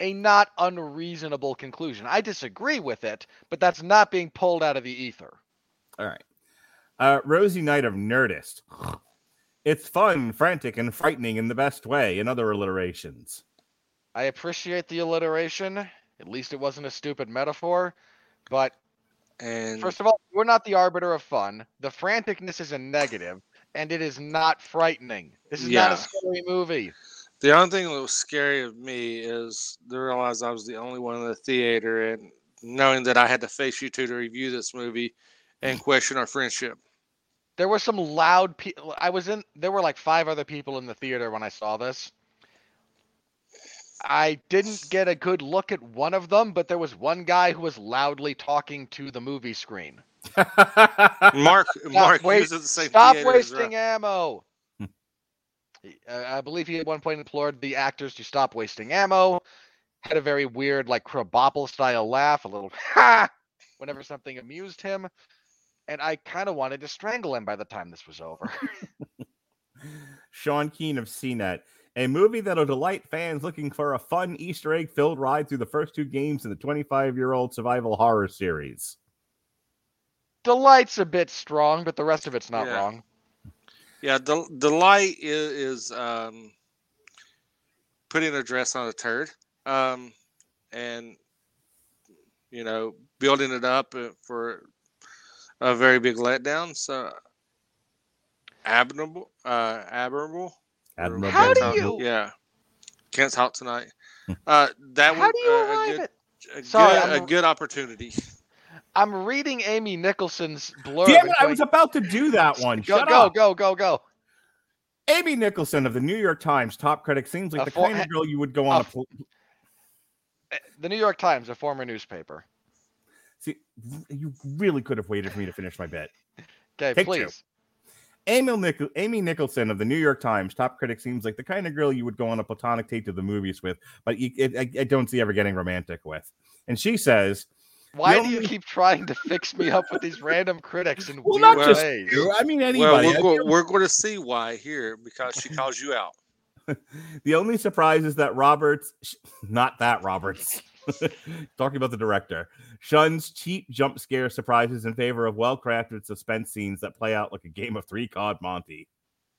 a not unreasonable conclusion. I disagree with it, but that's not being pulled out of the ether. All right. Uh, Rosie Knight of Nerdist. It's fun, frantic, and frightening in the best way, in other alliterations. I appreciate the alliteration. At least it wasn't a stupid metaphor. But And First of all, we're not the arbiter of fun. The franticness is a negative, and it is not frightening. This is not a scary movie. the only thing that was scary of me is to realize I was the only one in the theater and knowing that I had to face you two to review this movie and question our friendship. There were some loud people. I was in. There were like five other people in the theater when I saw this. I didn't get a good look at one of them, but there was one guy who was loudly talking to the movie screen. Mark, Mark, wait, he the same Stop wasting well. ammo. Uh, I believe he at one point implored the actors to stop wasting ammo. Had a very weird, like Krabappel style laugh, a little ha whenever something amused him. And I kind of wanted to strangle him by the time this was over. Sean Keane of CNET. A movie that'll delight fans looking for a fun Easter egg filled ride through the first two games in the 25 year old survival horror series. Delight's a bit strong, but the rest of it's not Yeah. wrong. Yeah, the delight is, is um, putting a dress on a turd, um, and you know, building it up uh, for a very big letdown. So admirable, uh, admirable. Or Admirable. How do Can't you- talk- Yeah, can't talk tonight. Uh, that How was do you uh, a arrive good, at? a, Sorry, good, a good opportunity. I'm reading Amy Nicholson's blurb. Damn it, I was about to do that one. go, Shut go, up. go, go, go. Amy Nicholson of the New York Times, top critic, seems like A the for- kind of girl you would go on a a. Pl- Uh, The New York Times, a former newspaper. See, you really could have waited for me to finish my bit. Okay, Take two. please. Amy, Nic- Amy Nicholson of the New York Times, top critic, seems like the kind of girl you would go on a platonic date to the movies with, but you, it, I, I don't see ever getting romantic with. And she says, Why do you keep trying to fix me up with these random critics in "Well, weird not just ways? you. I mean Well, anybody." we're, go- we're going to see why here because she calls you out. The only surprise is that Roberts, not that Roberts, talking about the director, shuns cheap jump scare surprises in favor of well crafted suspense scenes that play out like a game of three card Monte.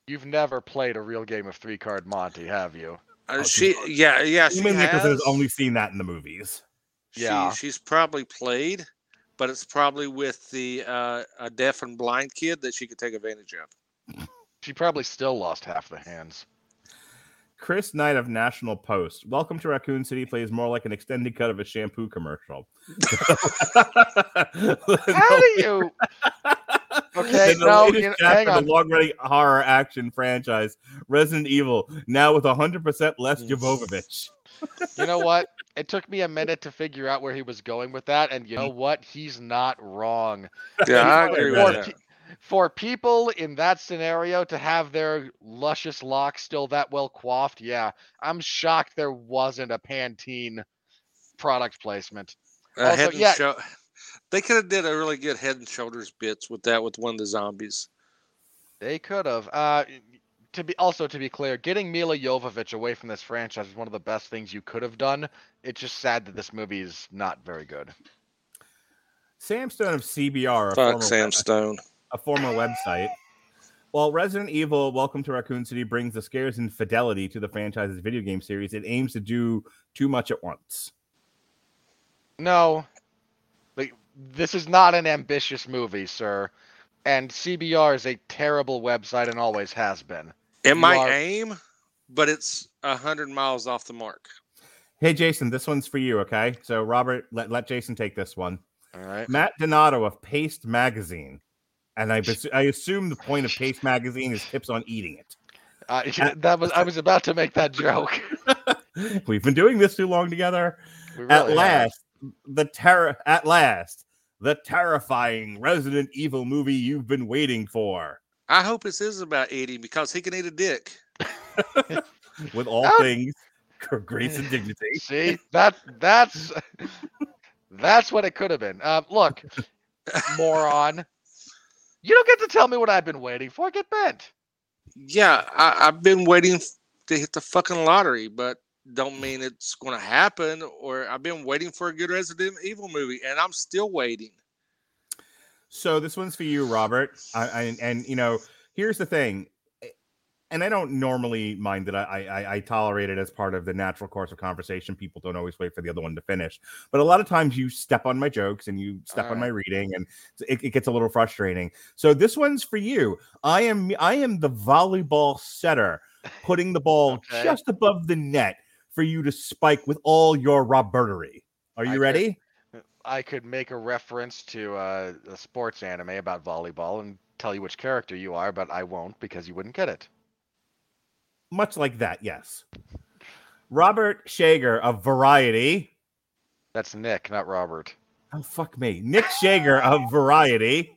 You've never played a real game of three card Monte, have you? Uh, Oh, she, she's- yeah, yeah, she Amy Nicholson has has. only seen that in the movies. She, Yeah. she's probably played, but it's probably with the uh, a deaf and blind kid that she could take advantage of. She probably still lost half the hands. Chris Knight of National Post. Welcome to Raccoon City plays more like an extended cut of a shampoo commercial. How do you? Okay, In the no, you know, hang on. the long-running horror action franchise, Resident Evil, now with 100% less Jovovich. You know what? It took me a minute to figure out where he was going with that, and you know what? He's not wrong. Yeah, I agree with For, that. Pe- for people in that scenario to have their luscious locks still that well coiffed, yeah, I'm shocked there wasn't a Pantene product placement. Uh, Also, head and yeah. shou- they could have did a really good head and shoulders bits with that with one of the zombies. They could have. Uh, to be also to be clear, getting Milla Jovovich away from this franchise is one of the best things you could have done. It's just sad that this movie is not very good. Sam Stone of CBR, a Fuck former, Sam Stone. A former website. While Resident Evil Welcome to Raccoon City brings the scares and fidelity to the franchise's video game series, it aims to do too much at once. No, like, this is not an ambitious movie, sir. And CBR is a terrible website and always has been. It You might are- aim, but it's a hundred miles off the mark. Hey, Jason, this one's for you. Okay, so Robert, let let Jason take this one. All right. Matt Donato of Paste Magazine, and I I assume the point of Paste Magazine is tips on eating it. Uh, that was I was about to make that joke. We've been doing this too long together. We at really have. last, the terror. At last, the terrifying Resident Evil movie you've been waiting for. I hope this is about eating because he can eat a dick. With all How- things, grace and dignity. See that that's that's what it could have been. Uh, look, moron, you don't get to tell me what I've been waiting for. Get bent. Yeah, I, I've been waiting to hit the fucking lottery, but don't mean it's going to happen. Or I've been waiting for a good Resident Evil movie, and I'm still waiting. So this one's for you, Robert. I, I, and you know, here's the thing, and I don't normally mind that I, I I tolerate it as part of the natural course of conversation. People don't always wait for the other one to finish, but a lot of times you step on my jokes and you step on my reading, and it, it gets a little frustrating. So this one's for you. I am I am the volleyball setter, putting the ball Okay. just above the net for you to spike with all your Robertery. Are you I could- ready? I could make a reference to uh, a sports anime about volleyball and tell you which character you are, but I won't because you wouldn't get it. Much like that, yes. Robert Schager of Variety. That's Nick, not Robert. Oh fuck me. Nick Schager of Variety.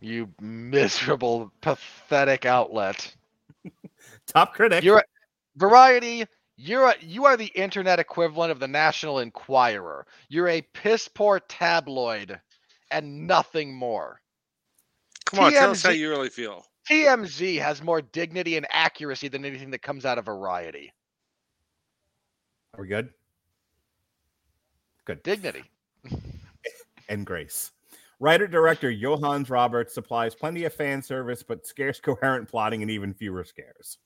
You miserable, pathetic outlet. Top critic. You're Variety. You're a, you are the internet equivalent of the National Enquirer. You're a piss poor tabloid, and nothing more. Come on, tell us how you really feel. TMZ has more dignity and accuracy than anything that comes out of Variety. Are we good? Good. Dignity. And grace. Writer director Johannes Roberts supplies plenty of fan service, but scarce coherent plotting and even fewer scares.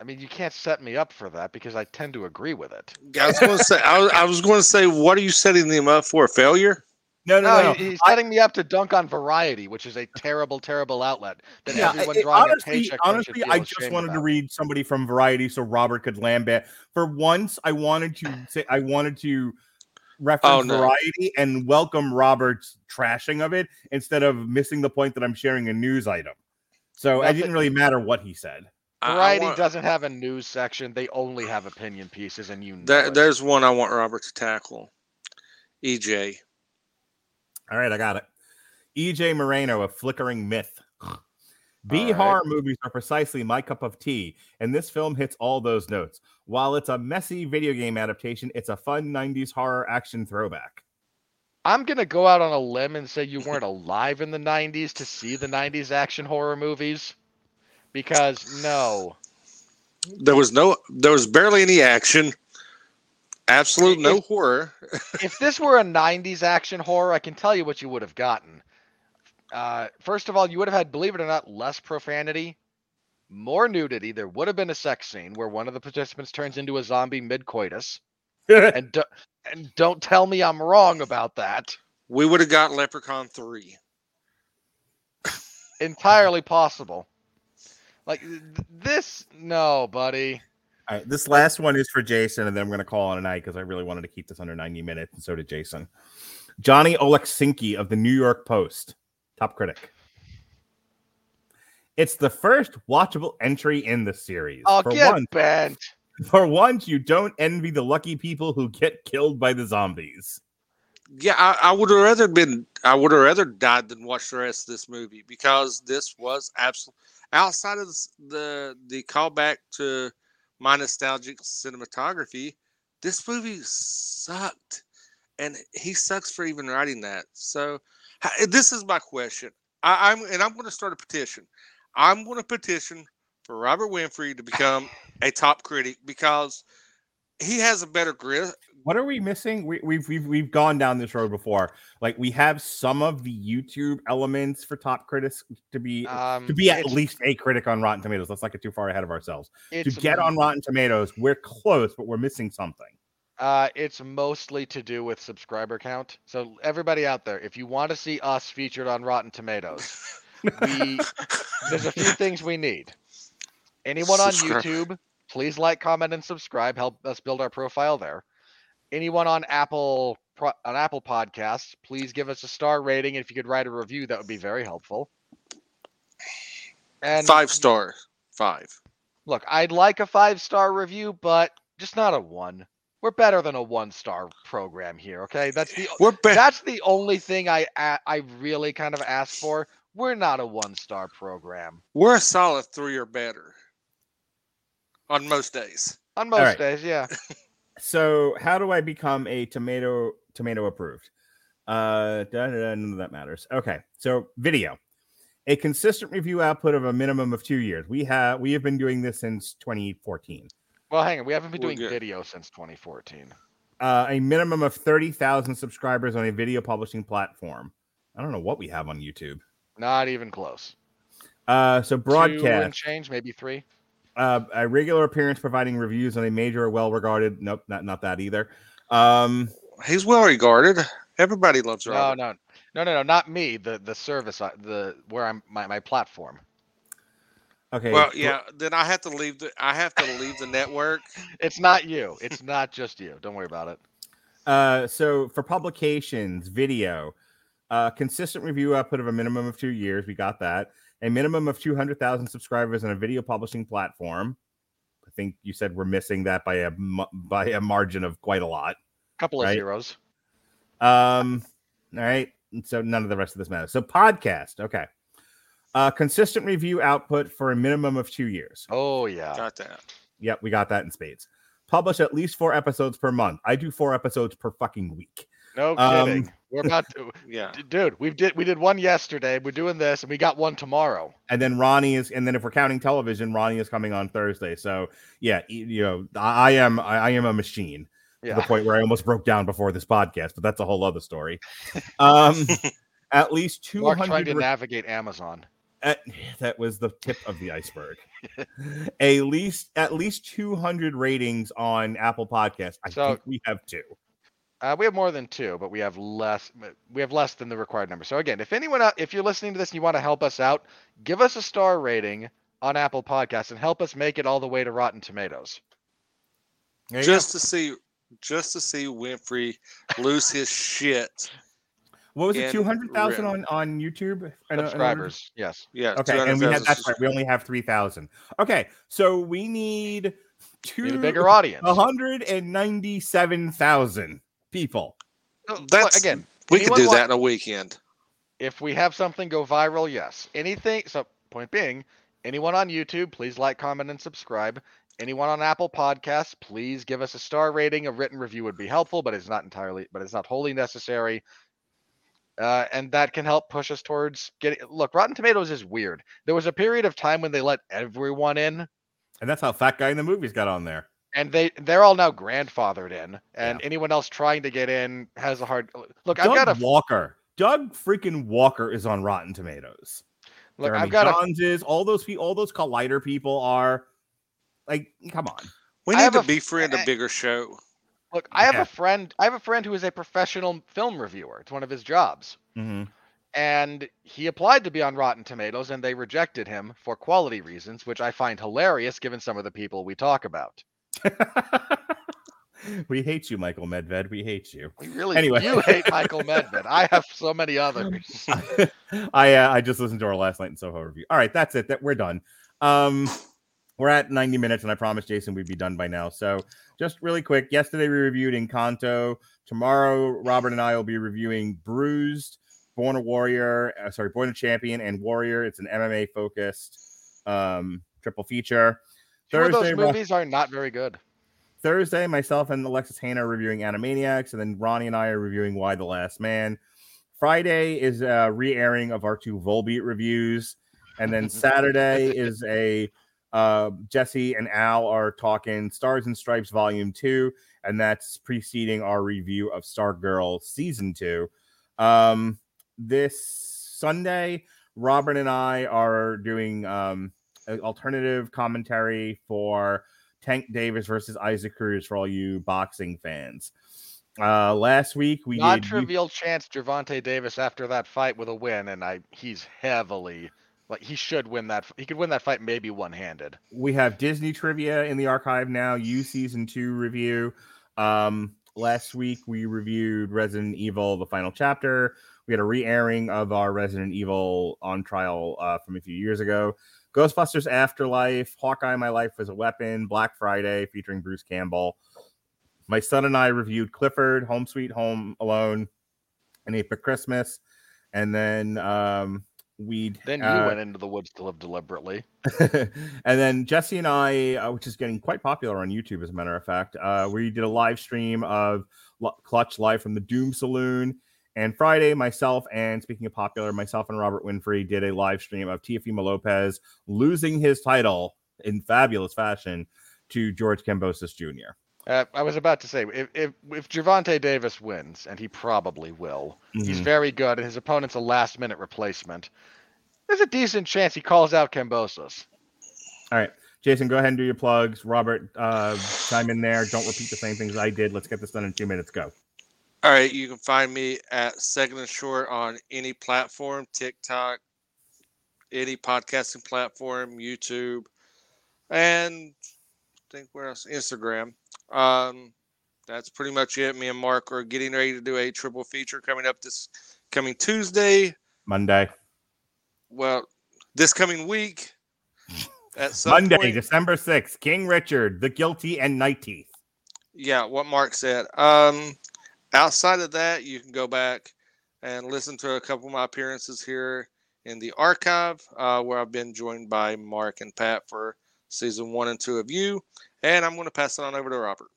I mean, you can't set me up for that because I tend to agree with it. I was going to say, I was, I was going to say, what are you setting them up for? Failure? No, no, No, no. he- he's I- setting me up to dunk on Variety, which is a terrible, terrible outlet that Yeah, everyone it- drawing honestly, a paycheck honestly, I just ashamed wanted to read somebody from Variety so Robert could lambast. For once, I wanted to say I wanted to oh, reference Oh, no. Variety and welcome Robert's trashing of it instead of missing the point that I'm sharing a news item. So it didn't really matter what he said. I- I Variety want- doesn't have a news section; they only have opinion pieces, and you know there, there's one I want Robert to tackle. EJ. All right, I got it. EJ Moreno, a flickering myth. B All right. horror movies are precisely my cup of tea, and this film hits all those notes. While it's a messy video game adaptation, it's a fun 90s horror action throwback. I'm gonna go out on a limb and say you weren't alive in the '90s to see the '90s action horror movies, because no, There was no, there was barely any action. Absolute no If- horror. if this were a 90s action horror, I can tell you what you would have gotten. Uh, first of all, you would have had, believe it or not, less profanity, more nudity. There would have been a sex scene where one of the participants turns into a zombie mid coitus. and, do- and don't tell me I'm wrong about that. We would have got Leprechaun 3. Entirely possible. Like th- this, no, buddy. All right, this last one is for Jason, and then I'm going to call it a night because I really wanted to keep this under 90 minutes, and so did Jason. Johnny Oleksinski of the New York Post, top critic. It's the first watchable entry in the series. Oh, for get one, bent. for once, you don't envy the lucky people who get killed by the zombies. Yeah, I, I would have rather been. I would have rather died than watch the rest of this movie because this was absolutely outside of the the the callback to my nostalgic cinematography. This movie sucked, and he sucks for even writing that. So, this is my question. I, I'm and I'm going to start a petition. I'm going to petition for Robert Winfree to become a top critic because he has a better grip. What are we missing? We, we've we've we've gone down this road before. Like we have some of the YouTube elements for top critics to be Um, to be at least a critic on Rotten Tomatoes. Let's not get too far ahead of ourselves. To get on Rotten Tomatoes, we're close, but we're missing something. Uh, it's mostly to do with subscriber count. So everybody out there, if you want to see us featured on Rotten Tomatoes, we there's a few things we need. Anyone on Subscribe. YouTube, please like, comment, and subscribe. Help us build our profile there. Anyone on Apple on Apple Podcasts, please give us a star rating. If you could write a review, that would be very helpful. And Five star. Five. look, I'd like a five star review, but just not a one. We're better than a one star program here. Okay, that's the We're better. that's the only thing I I really kind of ask for. We're not a one star program We're a solid three or better. On most days. on most right. days. Yeah, So, how do I become a tomato tomato approved? Uh, da, da, da, none of that matters. Okay, so video, a consistent review output of a minimum of two years. We have we have been doing this since 2014. well, hang on, we haven't been We're doing good. video since 2014. Uh, a minimum of 30,000 subscribers on a video publishing platform. I don't know what we have on YouTube. Not even close. Uh, so Two and broadcast, change, maybe three. Uh, a regular appearance providing reviews on a major or well-regarded. Nope, not not that either. Um, He's well regarded. Everybody loves No, Robert. no, no, no, no, not me. The the service, the where I'm my, my platform. okay. Well, bro- yeah. Then I have to leave the. I have to leave the network. It's not you. It's not just you. Don't worry about it. Uh, so for publications, video, uh, consistent review output of a minimum of two years. We got that. A minimum of 200,000 subscribers on a video publishing platform. I think you said we're missing that by a by a margin of quite a lot. couple of zeros. Um, all right. and So none of the rest of this matters. So podcast, okay. Uh, consistent review output for a minimum of two years. Oh yeah. Got that. Yep, we got that in spades. Publish at least four episodes per month. I do four episodes per fucking week. No Um, kidding. We're about to, Yeah. Dude. We did we did one yesterday. We're doing this, and we got one tomorrow. And then Ronnie is, and then if we're counting television, Ronnie is coming on Thursday. So yeah, you know, I, I am, I, I am a machine to the point where I almost broke down before this podcast, but that's a whole other story. Um, at least two Mark trying hundred. to navigate Amazon. At, that was the tip of the iceberg. at least at least 200 ratings on Apple Podcasts. I So- think we have two. Uh, we have more than two, but we have less. We have less than the required number. So again, if anyone, out, if you're listening to this and you want to help us out, give us a star rating on Apple Podcasts and help us make it all the way to Rotten Tomatoes. There you Just to see, just to see Winfree lose his shit. what was it? 200,000 on on YouTube In- in Subscribers, yes. Yeah. Okay, and we had 200,000 that's right. We only have 3,000. Okay, so we need two Need a bigger audience. 197,000 people. So, look, That's again. We could do want- that in a weekend. if we have something go viral, yes. Anything. So, point being, anyone on YouTube, please like, comment, and subscribe. Anyone on Apple Podcasts, please give us a star rating. A written review would be helpful, but it's not entirely, but it's not wholly necessary. Uh, and that can help push us towards getting. Look, Rotten Tomatoes is weird. There was a period of time when they let everyone in, And that's how Fat Guy in the Movies got on there. And they they're all now grandfathered in, and anyone else trying to get in has a hard. Look, I've got a Walker. Doug freaking Walker is on Rotten Tomatoes. look. Jeremy I've got a is. All those people, all those Collider people are. Like, come on. We need to a f- befriend a bigger show. Look, I have Yeah. a friend. I have a friend who is a professional film reviewer. It's one of his jobs, hmm and he applied to be on Rotten Tomatoes, and they rejected him for quality reasons, which I find hilarious given some of the people we talk about. we hate you, Michael Medved. We hate you. We really, Anyway. you hate Michael Medved. I have so many others. I uh, I just listened to our last night in Soho review. All right, that's it. That we're done. Um, we're at 90 minutes, and I promised Jason we'd be done by now. So just really quick. Yesterday we reviewed Encanto. Tomorrow, Robert and I will be reviewing Bruised, Born a Warrior. Uh, sorry, Born a Champion and Warrior. It's an MMA focused um triple feature. Two of those movies are not very good. Thursday, myself and Alexis Hannah are reviewing Animaniacs, and then Ronnie and I are reviewing Y: The Last Man. Friday is a re-airing of our two Volbeat reviews, and then Saturday is a uh, Jesse and Al are talking Stars and Stripes Volume Two, and that's preceding our review of Stargirl Season Two. Um, this Sunday, Robert and I are doing um, alternative commentary for Tank Davis versus Isaac Cruz for all you boxing fans. Uh, last week we did Non-trivial chance Gervonta Davis after that fight with a win, and I he's heavily like he should win that. He could win that fight maybe one-handed. we have Disney trivia in the archive now. You season two review. Um, last week we reviewed Resident Evil: The Final Chapter. We had a re-airing of our Resident Evil on trial uh, from a few years ago. Ghostbusters Afterlife, Hawkeye: My Life as a Weapon, Black Friday featuring Bruce Campbell. My son and I reviewed Clifford, Home Sweet Home Alone, and 8-Bit Christmas, and then um, we Then you uh, went into the woods to live deliberately. and then Jesse and I, uh, which is getting quite popular on YouTube, as a matter of fact, uh, we did a live stream of L- Clutch live from the Doom Saloon. And Friday, myself and speaking of popular, myself and Robert Winfree did a live stream of Teofimo Lopez losing his title in fabulous fashion to George Kambosos Jr. Uh, I was about to say if if if Gervonta Davis wins, and he probably will, he's Mhm. very good, and his opponent's a last-minute replacement. There's a decent chance he calls out Kambosos. All right, Jason, go ahead and do your plugs. Robert, uh, chime in there. Don't repeat the same things I did. Let's get this done in two minutes. Go. All right, you can find me at Second and Short on any platform, TikTok, any podcasting platform, YouTube, and I think where else? Instagram. Um, that's pretty much it. Me and Mark are getting ready to do a triple feature coming up this coming Tuesday. Monday. Well, this coming week. At Monday, point- December 6th, King Richard, The Guilty, and Night Teeth. yeah, what Mark said. Um, outside of that, you can go back and listen to a couple of my appearances here in the archive, uh, where I've been joined by Mark and Pat for season one and two of you. And I'm going to pass it on over to Robert.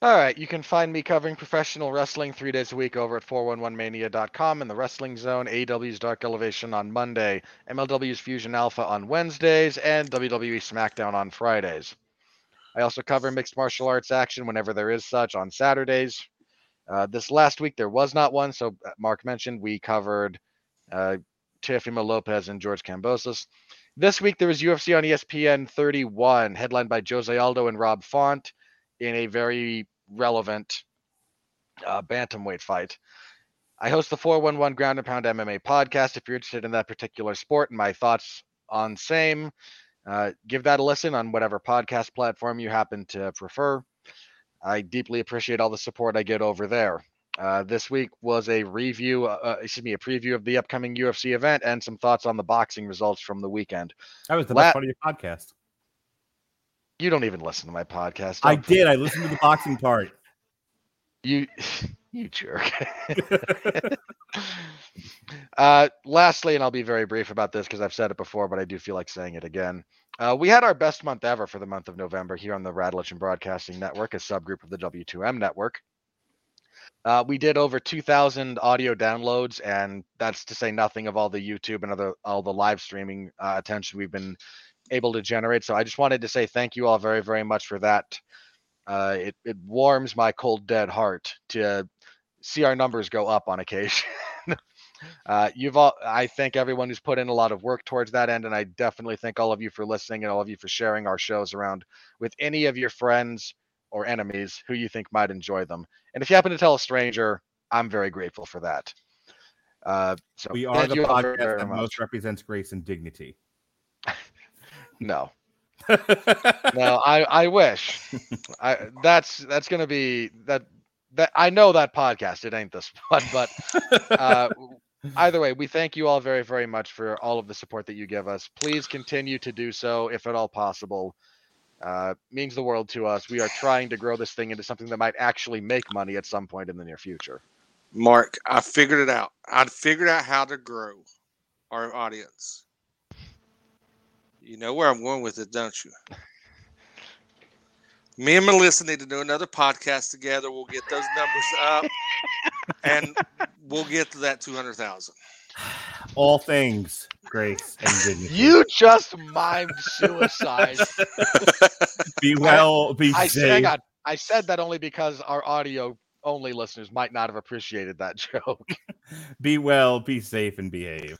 All right, you can find me covering professional wrestling three days a week over at 411mania.com in the Wrestling Zone, AEW's Dark Elevation on Monday, MLW's Fusion Alpha on Wednesdays, and WWE SmackDown on Fridays. I also cover mixed martial arts action whenever there is such on Saturdays. Uh, this last week there was not one, so uh, Mark mentioned we covered uh, Teofimo Lopez and George Kambosos. This week there was UFC on ESPN 31, headlined by Jose Aldo and Rob Font in a very relevant uh, bantamweight fight. I host the 411 Ground and Pound MMA podcast. If you're interested in that particular sport and my thoughts on same, uh, give that a listen on whatever podcast platform you happen to prefer. I deeply appreciate all the support I get over there. Uh, this week was a review, uh, excuse me, a preview of the upcoming UFC event and some thoughts on the boxing results from the weekend. That was the La- best part of your podcast. You don't even listen to my podcast. I did. I listened to the boxing part. You, you jerk. uh, lastly, and I'll be very brief about this because I've said it before, but I do feel like saying it again. Uh, we had our best month ever for the month of November here on the Radulich and Broadcasting Network, a subgroup of the W2M network. Uh, we did over 2,000 audio downloads, and that's to say nothing of all the YouTube and other all the live streaming uh, attention we've been able to generate. So I just wanted to say thank you all very, very much for that. Uh, it it warms my cold dead heart to see our numbers go up on occasion. uh, you've all I thank everyone who's put in a lot of work towards that end, and I definitely thank all of you for listening and all of you for sharing our shows around with any of your friends or enemies who you think might enjoy them. And if you happen to tell a stranger, I'm very grateful for that. Uh, so We are the podcast that most represents grace and dignity. No, no, I I wish. I that's that's gonna be that that I know that podcast. It ain't this one, but uh, either way, we thank you all very very much for all of the support that you give us. Please continue to do so if at all possible. Uh, means the world to us. We are trying to grow this thing into something that might actually make money at some point in the near future. Mark, I figured it out. I figured out how to grow our audience. You know where I'm going with it, don't you? Me and Melissa need to do another podcast together. We'll get those numbers up, and we'll get to that two hundred thousand. All things grace and dignity. You just mimed suicide. be well, be I, safe. hang on. I said that only because our audio only listeners might not have appreciated that joke. Be well, be safe, and behave.